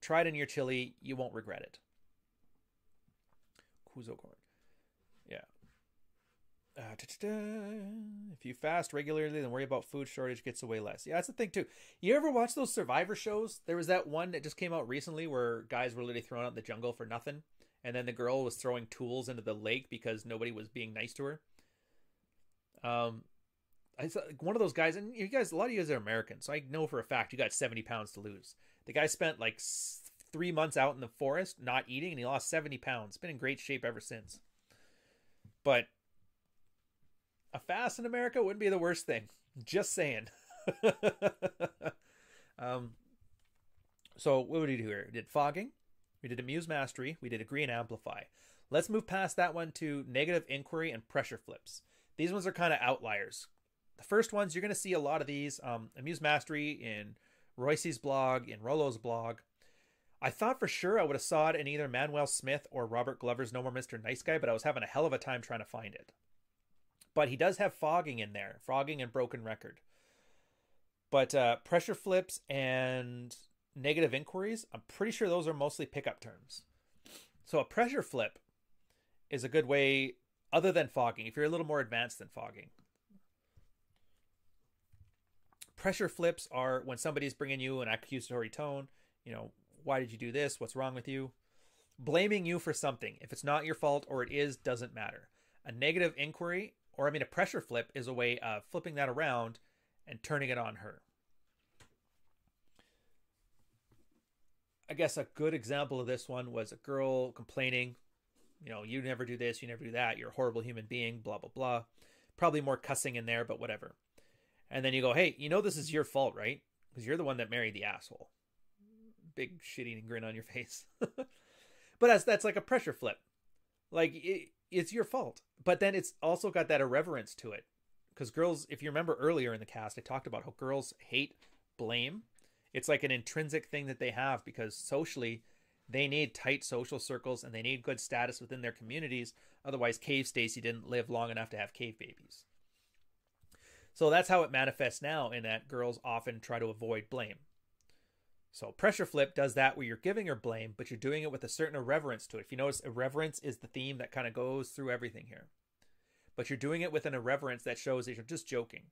A: Try it in your chili; you won't regret it. Kuzo corn. Uh, if you fast regularly, then worry about food shortage gets away less. Yeah, that's the thing too. You ever watch those Survivor shows? There was that one that just came out recently where guys were literally thrown out in the jungle for nothing, and then the girl was throwing tools into the lake because nobody was being nice to her. Um, I saw one of those guys, and you guys, a lot of you guys are American, so I know for a fact you got 70 pounds to lose. The guy spent like three months out in the forest not eating, and he lost 70 pounds. Been in great shape ever since. But a fast in America wouldn't be the worst thing. Just saying. um, so what would we do here? We did fogging, we did amuse mastery, we did agree and amplify. Let's move past that one to negative inquiry and pressure flips. These ones are kind of outliers. The first ones, you're going to see a lot of these. Um, amuse mastery in Roissy's blog, in Rollo's blog. I thought for sure I would have saw it in either Manuel Smith or Robert Glover's No More Mr. Nice Guy, but I was having a hell of a time trying to find it. But he does have fogging in there, fogging and broken record. But uh, pressure flips and negative inquiries, I'm pretty sure those are mostly pickup terms. So a pressure flip is a good way, other than fogging, if you're a little more advanced than fogging. Pressure flips are when somebody's bringing you an accusatory tone, you know, why did you do this? What's wrong with you? Blaming you for something. If it's not your fault or it is, doesn't matter. A negative inquiry, or I mean, a pressure flip, is a way of flipping that around and turning it on her. I guess a good example of this one was a girl complaining, you know, you never do this, you never do that, you're a horrible human being, blah, blah, blah. Probably more cussing in there, but whatever. And then you go, hey, you know, this is your fault, right? Because you're the one that married the asshole. Big shitty grin on your face. but that's, that's like a pressure flip. Like, it, it's your fault. But then it's also got that irreverence to it. Because girls, if you remember earlier in the cast, I talked about how girls hate blame it's like an intrinsic thing that they have because socially they need tight social circles and they need good status within their communities. Otherwise, Cave Stacy didn't live long enough to have cave babies. So that's how it manifests now in that girls often try to avoid blame. So pressure flip does that where you're giving her blame, but you're doing it with a certain irreverence to it. If you notice, irreverence is the theme that kind of goes through everything here. But you're doing it with an irreverence that shows that you're just joking.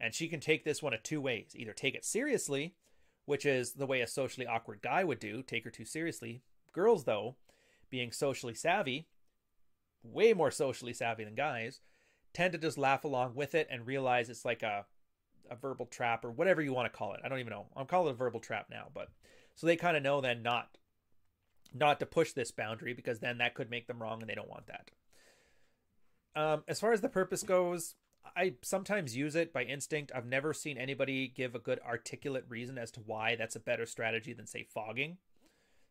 A: And she can take this one of two ways. Either take it seriously which is the way a socially awkward guy would do, take her too seriously. Girls, though, being socially savvy, way more socially savvy than guys, tend to just laugh along with it and realize it's like a a verbal trap or whatever you want to call it. I don't even know. I'm calling it a verbal trap now, but so they kind of know then not not to push this boundary because then that could make them wrong and they don't want that. Um, as far as the purpose goes, I sometimes use it by instinct. I've never seen anybody give a good articulate reason as to why that's a better strategy than say fogging.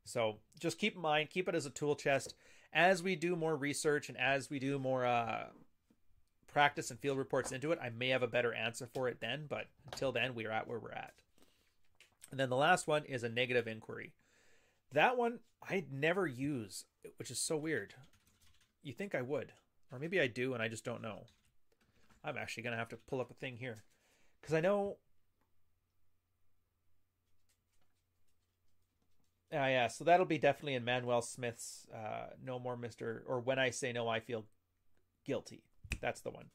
A: So just keep in mind, keep it as a tool chest. As we do more research and as we do more uh, practice and field reports into it, I may have a better answer for it then. But until then, we are at where we're at. And then the last one is a negative inquiry. That one I never use, which is so weird. You think I would, or maybe I do, and I just don't know. I'm actually going to have to pull up a thing here. Because I know. Ah, yeah, so that'll be definitely in Manuel Smith's uh, No More Mr. or When I Say No, I Feel Guilty. That's the one.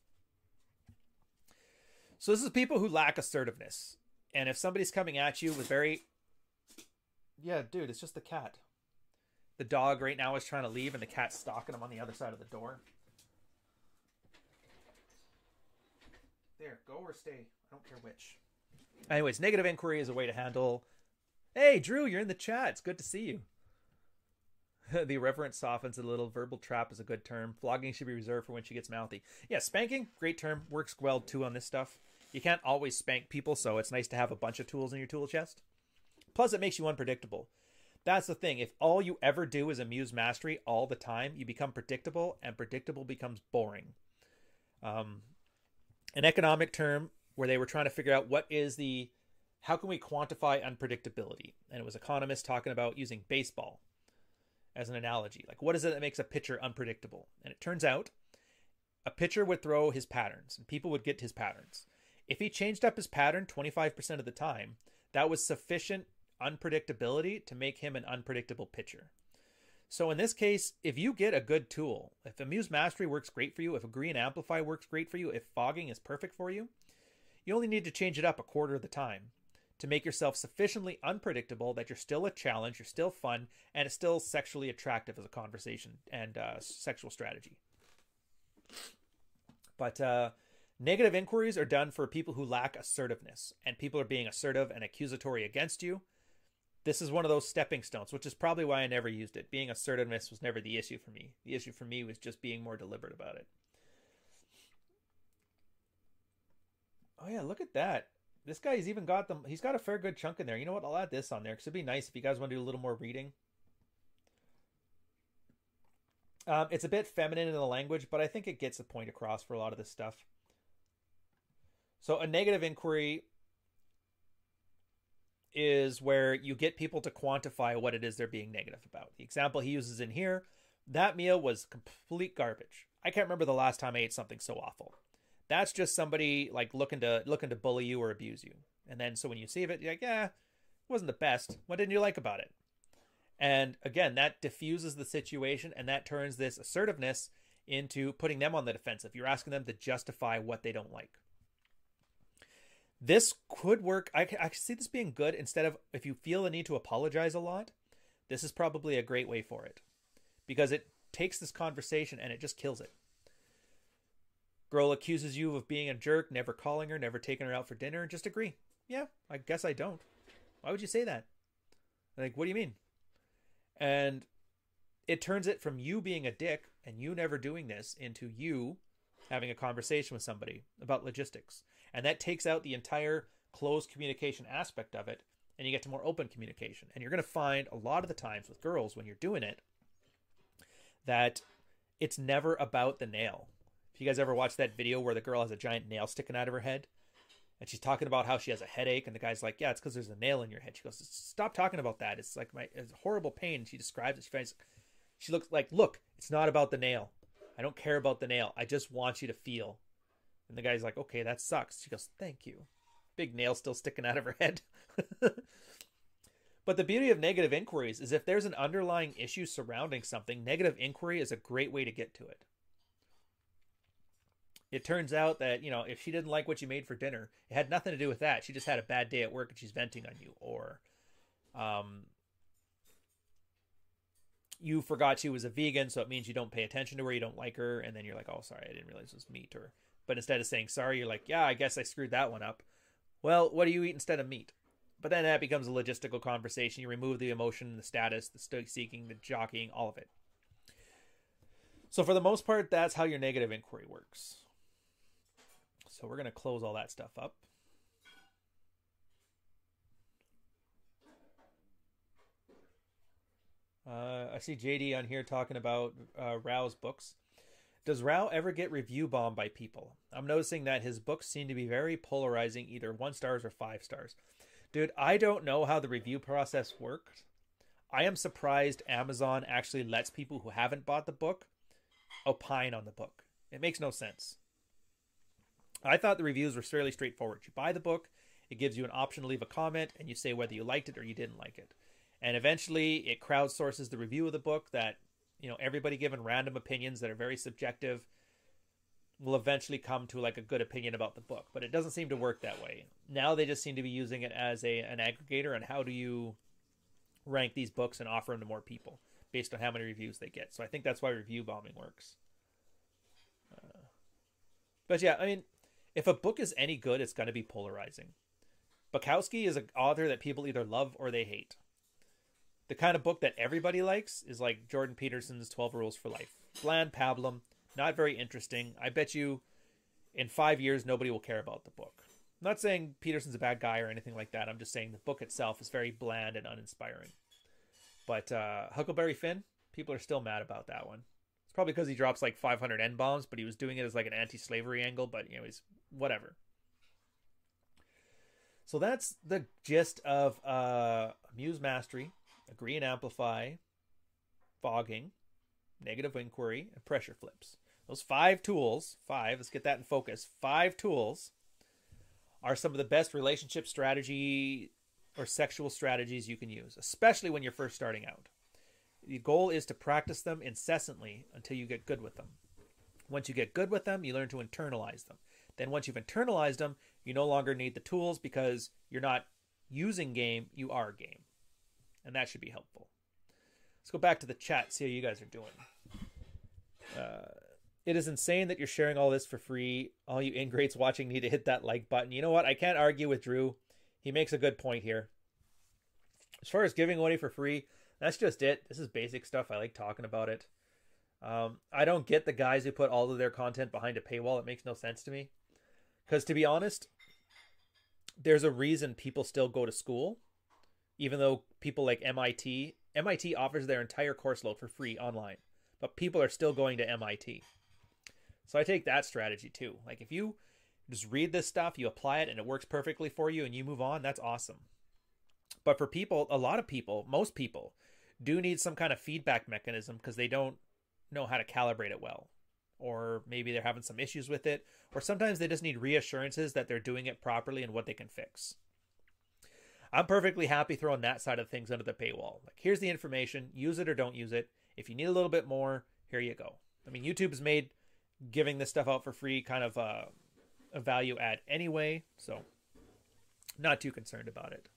A: So this is people who lack assertiveness. And if somebody's coming at you with very. Yeah, dude, it's just the cat. The dog right now is trying to leave, and the cat's stalking him on the other side of the door. There, go or stay. I don't care which. Anyways, negative inquiry is a way to handle. Hey, Drew, you're in the chat. It's good to see you. the irreverence softens a little. Verbal trap is a good term. Flogging should be reserved for when she gets mouthy. Yeah, spanking, great term. Works well too on this stuff. You can't always spank people, so it's nice to have a bunch of tools in your tool chest. Plus, it makes you unpredictable. That's the thing. If all you ever do is amuse mastery all the time, you become predictable, and predictable becomes boring. Um, an economic term where they were trying to figure out what is the how can we quantify unpredictability and it was economists talking about using baseball as an analogy. Like what is it that makes a pitcher unpredictable? And it turns out a pitcher would throw his patterns and people would get his patterns. If he changed up his pattern 25% of the time that was sufficient unpredictability to make him an unpredictable pitcher. So in this case, if you get a good tool, if Amuse Mastery works great for you, if Agree and Amplify works great for you, if fogging is perfect for you, you only need to change it up a quarter of the time to make yourself sufficiently unpredictable that you're still a challenge, you're still fun, and it's still sexually attractive as a conversation and uh, sexual strategy. But uh, Negative inquiries are done for people who lack assertiveness, and people are being assertive and accusatory against you. This is one of those stepping stones, which is probably why I never used it. Being assertiveness was never the issue for me. The issue for me was just being more deliberate about it. Oh yeah, look at that. This guy's even got them. He's got a fair good chunk in there. You know what? I'll add this on there because it'd be nice if you guys want to do a little more reading. Um, it's a bit feminine in the language, but I think it gets the point across for a lot of this stuff. So a negative inquiry is where you get people to quantify what it is they're being negative about. The example he uses in here, that meal was complete garbage. I can't remember the last time I ate something so awful. That's just somebody like looking to looking to bully you or abuse you. And then so when you see it, you're like, yeah, it wasn't the best. What didn't you like about it? And again, that diffuses the situation and that turns this assertiveness into putting them on the defensive. You're asking them to justify what they don't like. This could work. I, I see this being good instead of if you feel the need to apologize a lot. This is probably a great way for it because it takes this conversation and it just kills it. Girl accuses you of being a jerk, never calling her, never taking her out for dinner, and just agree. Yeah, I guess I don't. Why would you say that? Like, what do you mean? And it turns it from you being a dick and you never doing this into you having a conversation with somebody about logistics. And that takes out the entire closed communication aspect of it and you get to more open communication. And you're going to find a lot of the times with girls when you're doing it that it's never about the nail. You guys ever watch that video where the girl has a giant nail sticking out of her head and she's talking about how she has a headache and the guy's like, "Yeah, it's cuz there's a nail in your head." She goes, "Stop talking about that. It's like my it's horrible pain." She describes it. She finds she looks like, "Look, it's not about the nail. I don't care about the nail. I just want you to feel and the guy's like, okay, that sucks. She goes, thank you. Big nail still sticking out of her head. but the beauty of negative inquiries is if there's an underlying issue surrounding something, negative inquiry is a great way to get to it. It turns out that, you know, if she didn't like what you made for dinner, it had nothing to do with that. She just had a bad day at work and she's venting on you. Or um, you forgot she was a vegan, so it means you don't pay attention to her, you don't like her, and then you're like, oh, sorry, I didn't realize it was meat. Or but instead of saying sorry, you're like, yeah, I guess I screwed that one up. Well, what do you eat instead of meat? But then that becomes a logistical conversation. You remove the emotion, the status, the seeking, the jockeying, all of it. So for the most part, that's how your negative inquiry works. So we're going to close all that stuff up. Uh, I see JD on here talking about uh, Rao's books. Does Rao ever get review bombed by people? I'm noticing that his books seem to be very polarizing, either one stars or five stars. Dude, I don't know how the review process works. I am surprised Amazon actually lets people who haven't bought the book opine on the book. It makes no sense. I thought the reviews were fairly straightforward. You buy the book, it gives you an option to leave a comment, and you say whether you liked it or you didn't like it. And eventually, it crowdsources the review of the book that you know everybody giving random opinions that are very subjective will eventually come to like a good opinion about the book but it doesn't seem to work that way now they just seem to be using it as a an aggregator and how do you rank these books and offer them to more people based on how many reviews they get so i think that's why review bombing works uh, but yeah i mean if a book is any good it's going to be polarizing bukowski is an author that people either love or they hate the kind of book that everybody likes is like Jordan Peterson's 12 Rules for Life. Bland pablum, not very interesting. I bet you in five years nobody will care about the book. I'm not saying Peterson's a bad guy or anything like that. I'm just saying the book itself is very bland and uninspiring. But uh, Huckleberry Finn, people are still mad about that one. It's probably because he drops like 500 N bombs, but he was doing it as like an anti-slavery angle. But anyways, whatever. So that's the gist of uh, Muse Mastery agree and amplify, fogging, negative inquiry, and pressure flips. Those five tools, five, let's get that in focus. Five tools are some of the best relationship strategy or sexual strategies you can use, especially when you're first starting out. The goal is to practice them incessantly until you get good with them. Once you get good with them, you learn to internalize them. Then, once you've internalized them, you no longer need the tools because you're not using game, you are game and that should be helpful. Let's go back to the chat, see how you guys are doing. Uh, It is insane that you're sharing all this for free. All you ingrates watching need to hit that like button. You know what? I can't argue with Drew. He makes a good point here. As far as giving away for free, that's just it. This is basic stuff. I like talking about it. Um, I don't get the guys who put all of their content behind a paywall. It makes no sense to me. Because to be honest, there's a reason people still go to school, even though people like MIT, MIT offers their entire course load for free online, but people are still going to MIT. So I take that strategy too. Like if you just read this stuff, you apply it, and it works perfectly for you, and you move on, that's awesome. But for people, a lot of people, most people, do need some kind of feedback mechanism because they don't know how to calibrate it well. Or maybe they're having some issues with it. Or sometimes they just need reassurances that they're doing it properly and what they can fix. I'm perfectly happy throwing that side of things under the paywall. Like, here's the information, use it or don't use it. If you need a little bit more, here you go. I mean, YouTube has made giving this stuff out for free kind of a, a value add anyway, so not too concerned about it.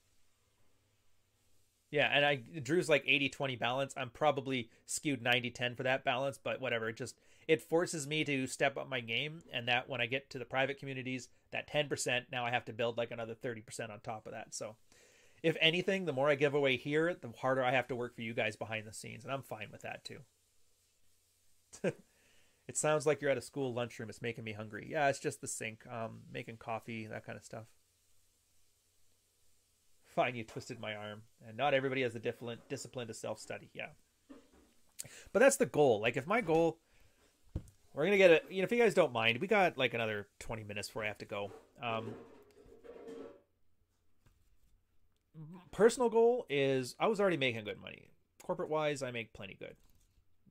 A: Yeah, and I Drew's like 80-20 balance. I'm probably skewed 90-10 for that balance, but whatever. It just it forces me to step up my game and that when I get to the private communities, that 10%, now I have to build like another 30% on top of that. So if anything, the more I give away here, the harder I have to work for you guys behind the scenes, and I'm fine with that too. it sounds like you're at a school lunchroom. It's making me hungry. Yeah, it's just the sink, um, making coffee, that kind of stuff. Fine, you twisted my arm. And not everybody has the discipline, discipline to self study. Yeah. But that's the goal. Like, if my goal, we're to get it, you know, if you guys don't mind, we got like another 20 minutes before I have to go. Um, personal goal is I was already making good money. Corporate wise, I make plenty good.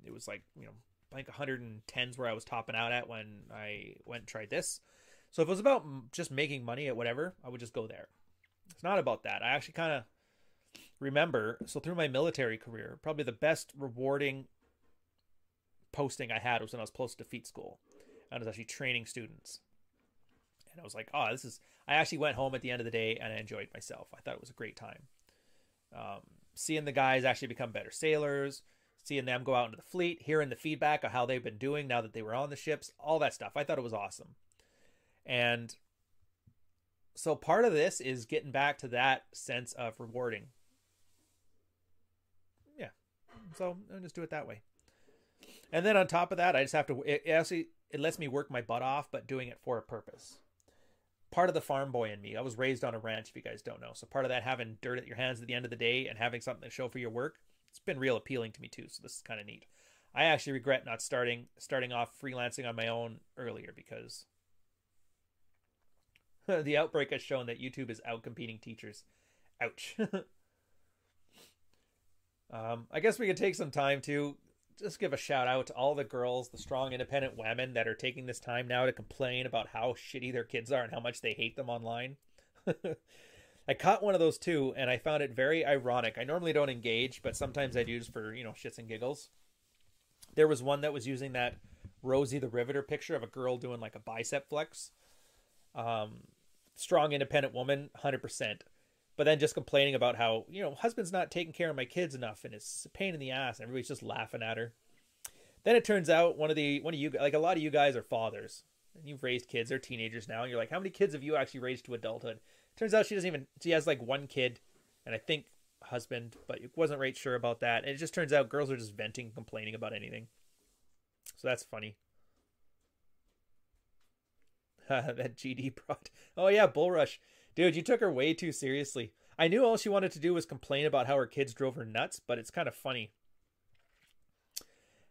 A: It was like, you know, think 110s where I was topping out at when I went and tried this. So if it was about just making money at whatever, I would just go there. It's not about that. I actually kind of remember, so through my military career, probably the best rewarding posting I had was when I was close to fleet school. I was actually training students. And I was like, oh, this is. I actually went home at the end of the day and I enjoyed myself. I thought it was a great time. Um, seeing the guys actually become better sailors, seeing them go out into the fleet, hearing the feedback of how they've been doing now that they were on the ships, all that stuff. I thought it was awesome. And so part of this is getting back to that sense of rewarding. Yeah. So I'll just do it that way. And then on top of that, I just have to it actually it lets me work my butt off, but doing it for a purpose. Part of the farm boy in me. I was raised on a ranch, if you guys don't know. So part of that having dirt at your hands at the end of the day and having something to show for your work, it's been real appealing to me too. So this is kind of neat. I actually regret not starting starting off freelancing on my own earlier because the outbreak has shown that YouTube is outcompeting teachers. Ouch. um, I guess we could take some time to just give a shout out to all the girls, the strong, independent women that are taking this time now to complain about how shitty their kids are and how much they hate them online. I caught one of those too, and I found it very ironic. I normally don't engage, but sometimes I do just for, you know, shits and giggles. There was one that was using that Rosie the Riveter picture of a girl doing like a bicep flex. Um, strong, independent woman, 100%. But then just complaining about how, you know, husband's not taking care of my kids enough and it's a pain in the ass. And everybody's just laughing at her. Then it turns out one of the, one of you, like a lot of you guys are fathers and you've raised kids, they're teenagers now. And you're like, how many kids have you actually raised to adulthood? Turns out she doesn't even, she has like one kid and I think husband, but wasn't right sure about that. And it just turns out girls are just venting, complaining about anything. So that's funny. that GD brought Oh yeah, Bullrush. Dude, you took her way too seriously. I knew all she wanted to do was complain about how her kids drove her nuts, but it's kind of funny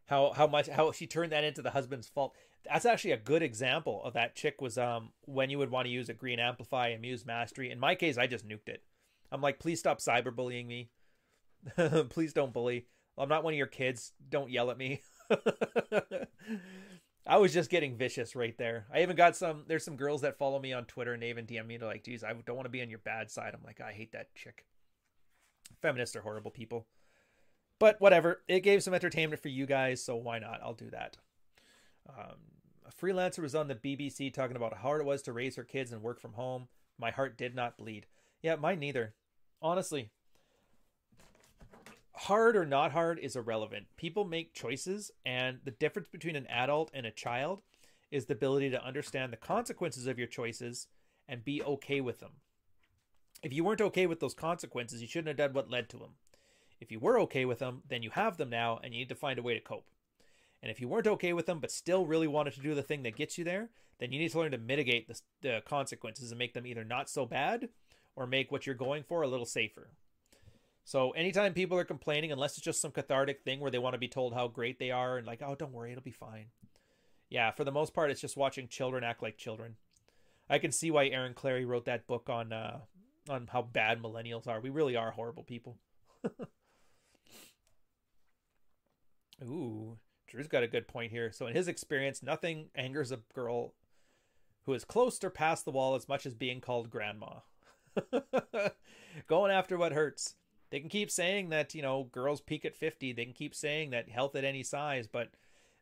A: how how much how she turned that into the husband's fault. That's actually a good example of that chick was um when you would want to use agree and amplify and Muse Mastery. In my case, I just nuked it. I'm like, please stop cyberbullying me. please don't bully. I'm not one of your kids. Don't yell at me. I was just getting vicious right there. I even got some. There's some girls that follow me on Twitter and they even DM me. They're like, "Geez, I don't want to be on your bad side." I'm like, I hate that chick. Feminists are horrible people. But whatever. It gave some entertainment for you guys, so why not? I'll do that. Um, a freelancer was on the BBC talking about how hard it was to raise her kids and work from home. My heart did not bleed. Yeah, mine neither. Honestly, hard or not hard is irrelevant. People make choices, and the difference between an adult and a child is the ability to understand the consequences of your choices and be okay with them. If you weren't okay with those consequences, you shouldn't have done what led to them. If you were okay with them, then you have them now and you need to find a way to cope. And if you weren't okay with them but still really wanted to do the thing that gets you there, then you need to learn to mitigate the, the consequences and make them either not so bad or make what you're going for a little safer. So anytime people are complaining, unless it's just some cathartic thing where they want to be told how great they are and like, oh, don't worry, it'll be fine. Yeah, for the most part, it's just watching children act like children. I can see why Aaron Clarey wrote that book on uh, on how bad millennials are. We really are horrible people. Ooh, Drew's got a good point here. So in his experience, nothing angers a girl who is close or past the wall as much as being called grandma. Going after what hurts. They can keep saying that, you know, girls peak at 50. They can keep saying that health at any size, but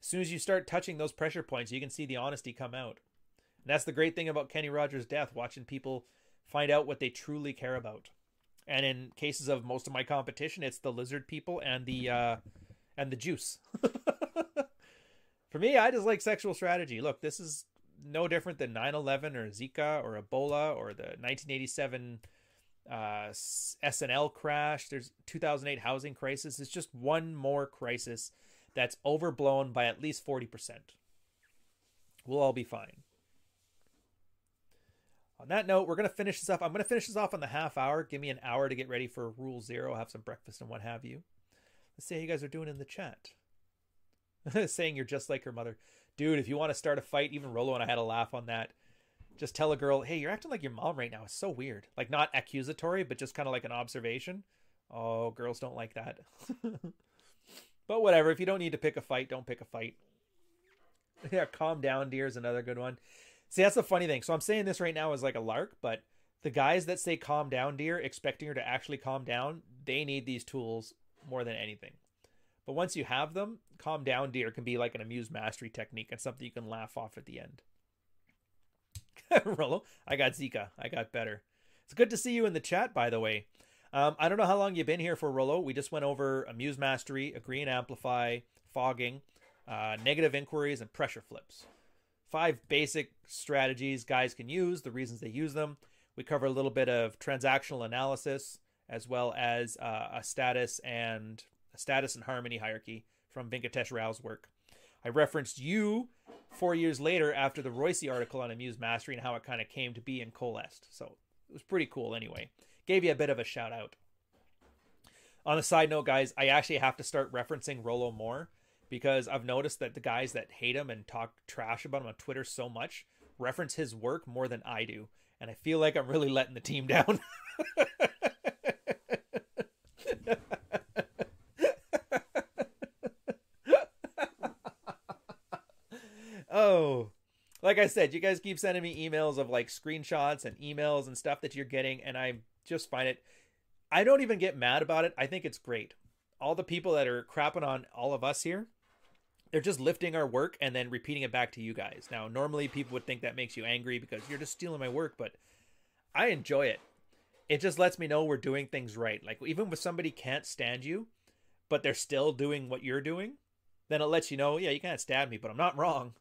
A: as soon as you start touching those pressure points, you can see the honesty come out. And that's the great thing about Kenny Rogers' death, watching people find out what they truly care about. And in cases of most of my competition, it's the lizard people and the uh, and the juice. For me, I just like sexual strategy. Look, this is no different than 9/11 or Zika or Ebola or the 1987 uh, S&L crash. There's 2008 housing crisis. It's just one more crisis that's overblown by at least 40%. We'll all be fine. On that note, we're going to finish this up. I'm going to finish this off on the half hour. Give me an hour to get ready for Rule Zero, have some breakfast and what have you. Let's see how you guys are doing in the chat. Saying you're just like her mother. Dude, if you want to start a fight, even Rollo and I had a laugh on that. Just tell a girl, hey, you're acting like your mom right now. It's so weird. Like, not accusatory, but just kind of like an observation. Oh, girls don't like that. but whatever. If you don't need to pick a fight, don't pick a fight. Yeah, calm down, dear, is another good one. See, that's the funny thing. So I'm saying this right now as like a lark, but the guys that say calm down, dear, expecting her to actually calm down, they need these tools more than anything. But once you have them, calm down, dear can be like an amused mastery technique and something you can laugh off at the end. Rollo, I got Zika. I got better. It's good to see you in the chat, by the way. Um, I don't know how long you've been here for, Rollo. We just went over amuse mastery, agree and amplify, fogging, uh, negative inquiries, and pressure flips five basic strategies guys can use, the reasons they use them. We cover a little bit of transactional analysis as well as uh, a status and a status and harmony hierarchy from Venkatesh Rao's work. I referenced you four years later after the Roissy article on Amuse Mastery and how it kind of came to be in Coalesced. So it was pretty cool anyway. Gave you a bit of a shout out. On a side note, guys, I actually have to start referencing Rollo more because I've noticed that the guys that hate him and talk trash about him on Twitter so much reference his work more than I do. And I feel like I'm really letting the team down. like I said, you guys keep sending me emails of like screenshots and emails and stuff that you're getting, and I just find it. I don't even get mad about it. I think it's great. All the people that are crapping on all of us here, they're just lifting our work and then repeating it back to you guys. Now, normally people would think that makes you angry because you're just stealing my work, but I enjoy it. It just lets me know we're doing things right. Like even if somebody can't stand you, but they're still doing what you're doing, then it lets you know, yeah, you can't stab me, but I'm not wrong.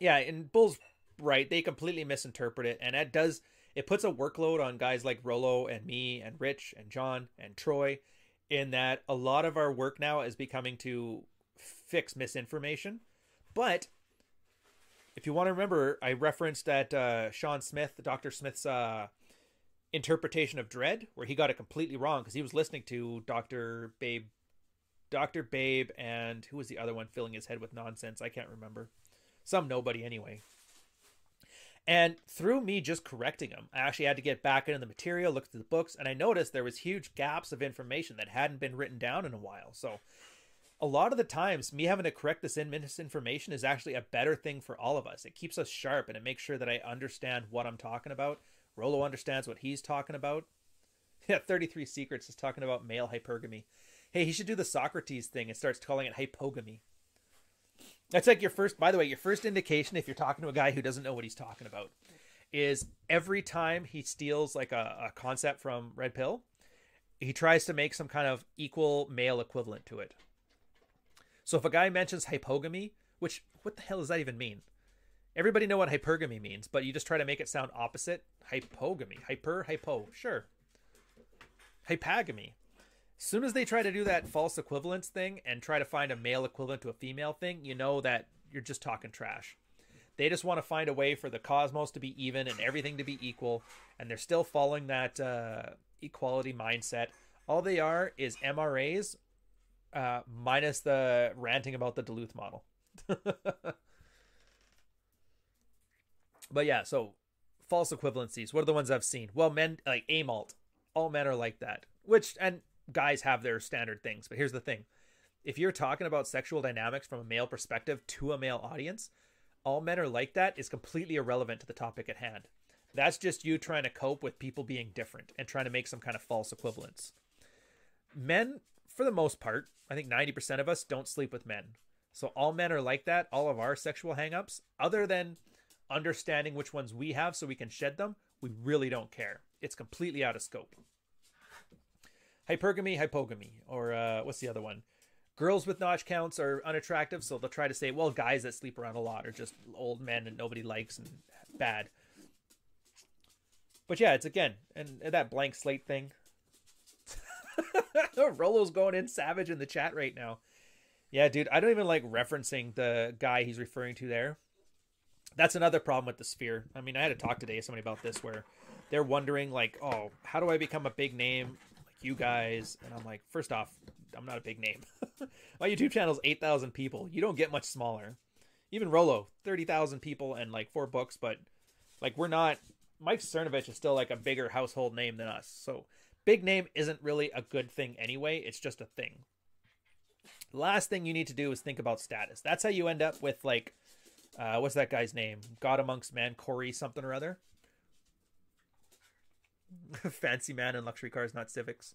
A: Yeah, and Bull's right. They completely misinterpret it, and that does it puts a workload on guys like Rollo and me and Rich and John and Troy in that a lot of our work now is becoming to fix misinformation. But if you want to remember, I referenced that uh, Sean Smith, Dr. Smith's uh, interpretation of Dread, where he got it completely wrong because he was listening to Dr. Babe, Dr. Babe, and who was the other one filling his head with nonsense? I can't remember. Some nobody anyway. And through me just correcting them, I actually had to get back into the material, look through the books, and I noticed there was huge gaps of information that hadn't been written down in a while. So a lot of the times me having to correct this misinformation is actually a better thing for all of us. It keeps us sharp and it makes sure that I understand what I'm talking about. Rollo understands what he's talking about. Yeah, 33 Secrets is talking about male hypergamy. Hey, he should do the Socrates thing and starts calling it hypogamy. That's like your first, by the way, your first indication if you're talking to a guy who doesn't know what he's talking about is every time he steals like a, a concept from Red Pill, he tries to make some kind of equal male equivalent to it. So if a guy mentions hypogamy, which what the hell does that even mean? Everybody know what hypergamy means, but you just try to make it sound opposite. Hypogamy, hyper, hypo, sure. Hypagamy. Soon as they try to do that false equivalence thing and try to find a male equivalent to a female thing, you know that you're just talking trash. They just want to find a way for the cosmos to be even and everything to be equal, and they're still following that uh, equality mindset. All they are is MRAs uh, minus the ranting about the Duluth model. but yeah, so false equivalencies. What are the ones I've seen? Well, men like amalt. All men are like that. Which and guys have their standard things. But here's the thing: if you're talking about sexual dynamics from a male perspective to a male audience, all men are like that is completely irrelevant to the topic at hand. That's just you trying to cope with people being different and trying to make some kind of false equivalence. Men, for the most part, I think 90% of us don't sleep with men. So all men are like that. All of our sexual hangups, other than understanding which ones we have so we can shed them, we really don't care. It's completely out of scope. Hypergamy, hypogamy, or uh, what's the other one? Girls with notch counts are unattractive, so they'll try to say, well, guys that sleep around a lot are just old men and nobody likes and bad. But yeah, it's again, and, and that blank slate thing. Rollo's going in savage in the chat right now. Yeah, dude, I don't even like referencing the guy he's referring to there. That's another problem with the sphere. I mean, I had to talk today to somebody about this where they're wondering like, "Oh, how do I become a big name you guys?" And I'm like, first off, I'm not a big name. My YouTube channel is 8,000 people. You don't get much smaller. Even Rollo, 30,000 people and like four books, but like we're not Mike Cernovich is still like a bigger household name than us. So big name isn't really a good thing anyway. It's just a thing. Last thing you need to do is think about status. That's how you end up with like, uh, what's that guy's name? God amongst man, Corey something or other. Fancy man and luxury cars, not Civics.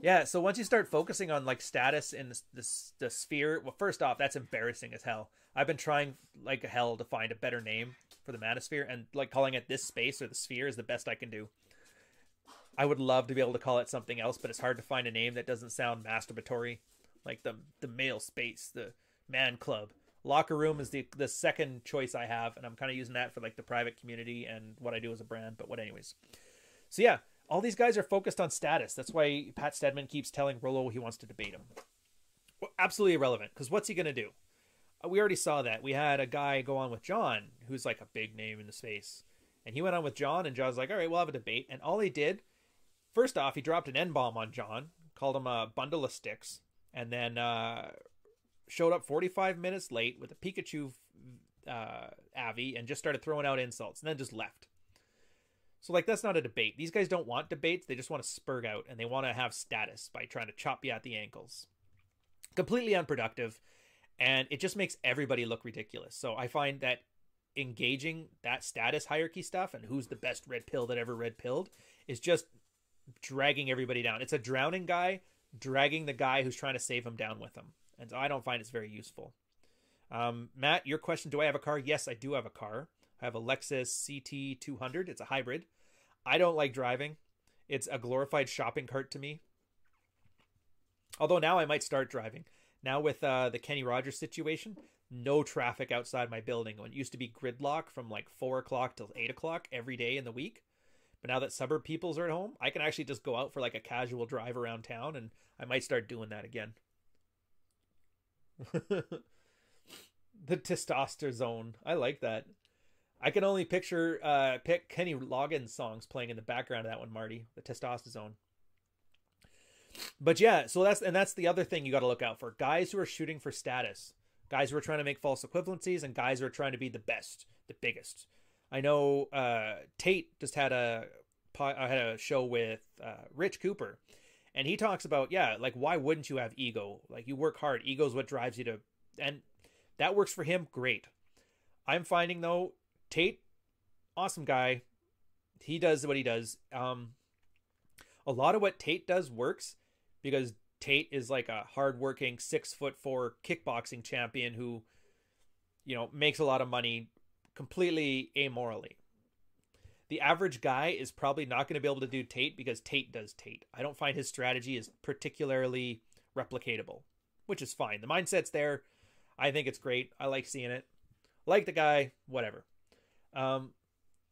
A: Yeah, so once you start focusing on like status in the, the sphere, well, first off, that's embarrassing as hell. I've been trying like hell to find a better name for the manosphere, and like calling it this space or the sphere is the best I can do. I would love to be able to call it something else, but it's hard to find a name that doesn't sound masturbatory, like the the male space, the man club. Locker room is the the second choice I have, and I'm kind of using that for like the private community and what I do as a brand. But what, anyways. So yeah, all these guys are focused on status. That's why Pat Stedman keeps telling Rollo he wants to debate him. Well, absolutely irrelevant, because what's he going to do? Uh, we already saw that. We had a guy go on with John, who's like a big name in the space. And he went on with John, and John's like, all right, we'll have a debate. And all he did, first off, he dropped an N bomb on John, called him a bundle of sticks, and then uh, showed up 45 minutes late with a Pikachu uh, Avi and just started throwing out insults, and then just left. So, like, that's not a debate. These guys don't want debates. They just want to spurg out, and they want to have status by trying to chop you at the ankles. Completely unproductive and it just makes everybody look ridiculous. So I find that engaging that status hierarchy stuff and who's the best red pill that ever red pilled is just dragging everybody down. It's a drowning guy dragging the guy who's trying to save him down with him. And so I don't find it's very useful. Um, Matt, your question Do I have a car? Yes, I do have a car. I have a Lexus CT200. It's a hybrid. I don't like driving, it's a glorified shopping cart to me. Although now I might start driving. Now with uh, the Kenny Rogers situation, no traffic outside my building. When it used to be gridlock from like four o'clock till eight o'clock every day in the week. But now that suburb peoples are at home, I can actually just go out for like a casual drive around town, and I might start doing that again. the testosterone, I like that. I can only picture uh pick Kenny Loggins songs playing in the background of that one, Marty. The testosterone but yeah, so that's and that's the other thing you got to look out for. Guys who are shooting for status, guys who are trying to make false equivalencies, and guys who are trying to be the best, the biggest. I know uh, Tate just had a uh, had a show with uh, Rich Cooper, and he talks about yeah, like why wouldn't you have ego? Like you work hard. Ego is what drives you to, and that works for him. Great. I'm finding though, Tate, awesome guy. He does what he does. Um, a lot of what Tate does works because Tate is like a hardworking six foot four kickboxing champion who, you know, makes a lot of money completely amorally. the average guy is probably not going to be able to do Tate because Tate does Tate. I don't find his strategy is particularly replicatable, which is fine. The mindset's there. I think it's great. I like seeing it. Like the guy, whatever. Um,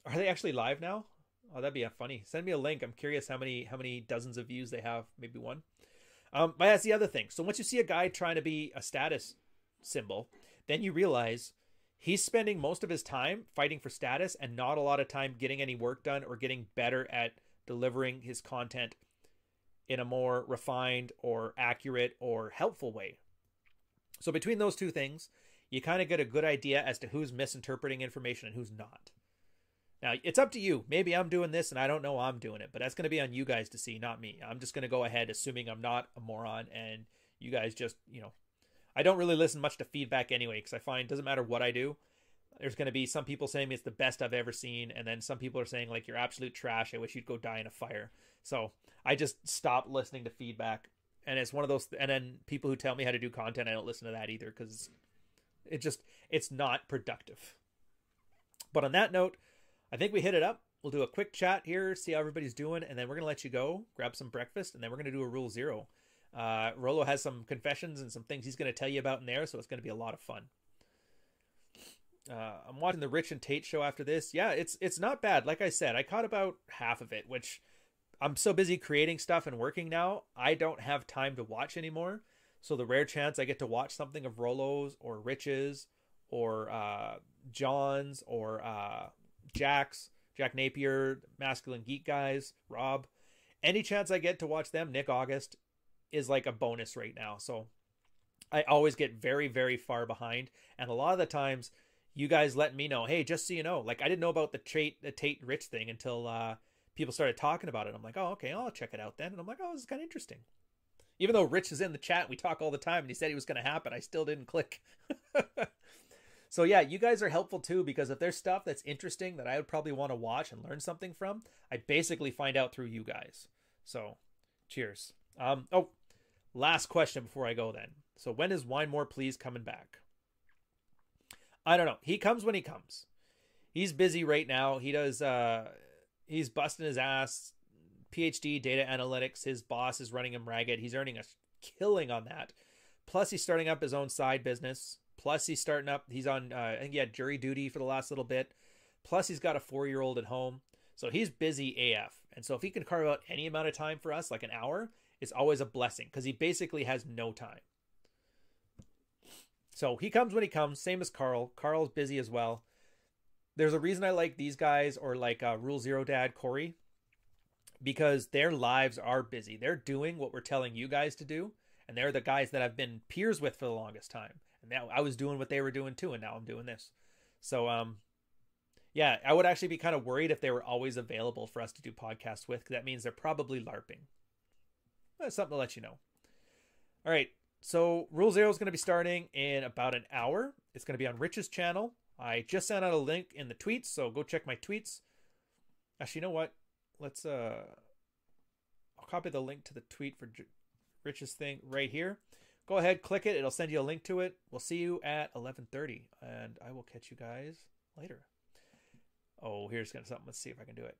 A: are they actually live now? Oh, that'd be funny. Send me a link. I'm curious how many how many dozens of views they have. Maybe one. Um, but that's the other thing. So once you see a guy trying to be a status symbol, then you realize he's spending most of his time fighting for status and not a lot of time getting any work done or getting better at delivering his content in a more refined or accurate or helpful way. So between those two things, you kind of get a good idea as to who's misinterpreting information and who's not. Now, it's up to you. Maybe I'm doing this and I don't know I'm doing it, but that's going to be on you guys to see, not me. I'm just going to go ahead assuming I'm not a moron and you guys just, you know, I don't really listen much to feedback anyway because I find doesn't matter what I do. There's going to be some people saying it's the best I've ever seen, and then some people are saying like you're absolute trash. I wish you'd go die in a fire. So I just stop listening to feedback, and it's one of those. And then people who tell me how to do content, I don't listen to that either because it just it's not productive. But on that note, I think we hit it up. We'll do a quick chat here, see how everybody's doing, and then we're gonna let you go, grab some breakfast, and then we're gonna do a rule zero. Uh, Rollo has some confessions and some things he's to tell you about in there, so it's to be a lot of fun. Uh, I'm watching the Rich and Tate show after this. Yeah, it's it's not bad. Like I said, I caught about half of it, which I'm so busy creating stuff and working now, I don't have time to watch anymore. So the rare chance I get to watch something of Rollo's or Rich's or uh, John's or uh, Jack's, Jack Napier, Masculine Geek guys, Rob, any chance I get to watch them, Nick August, is like a bonus right now. So I always get very, very far behind. And a lot of the times you guys let me know, hey, just so you know, like I didn't know about the Tate the Tate Rich thing until uh people started talking about it. I'm like, oh, okay, I'll check it out then. And I'm like, oh, this is kind of interesting. Even though Rich is in the chat, we talk all the time, and he said he was going to happen. I still didn't click. so yeah, you guys are helpful too because if there's stuff that's interesting that I would probably want to watch and learn something from, I basically find out through you guys. So, cheers. Um, oh, Last question before I go then. So when is Wine More Please coming back? I don't know. He comes when he comes. He's busy right now. He does uh he's busting his ass. PhD data analytics. His boss is running him ragged. He's earning a killing on that. Plus he's starting up his own side business. Plus he's starting up he's on uh, I think he had jury duty for the last little bit. Plus he's got a 4-year-old at home. So he's busy AF. And so if he can carve out any amount of time for us, like an hour, is always a blessing because he basically has no time. So he comes when he comes, same as Carl. Carl's busy as well. There's a reason I like these guys or like uh, Rule Zero Dad Corey because their lives are busy. They're doing what we're telling you guys to do, and they're the guys that I've been peers with for the longest time. And now I was doing what they were doing too, and now I'm doing this. So um, yeah, I would actually be kind of worried if they were always available for us to do podcasts with, because that means they're probably LARPing. That's something to let you know. All right. So Rule Zero is going to be starting in about an hour. It's going to be on Rich's channel. I just sent out a link in the tweets, so go check my tweets. Actually, you know what? Let's uh I'll copy the link to the tweet for Rich's thing right here. Go ahead, click it. It'll send you a link to it. We'll see you at 11:30 and I will catch you guys later. Oh, here's gonna something. Let's see if I can do it.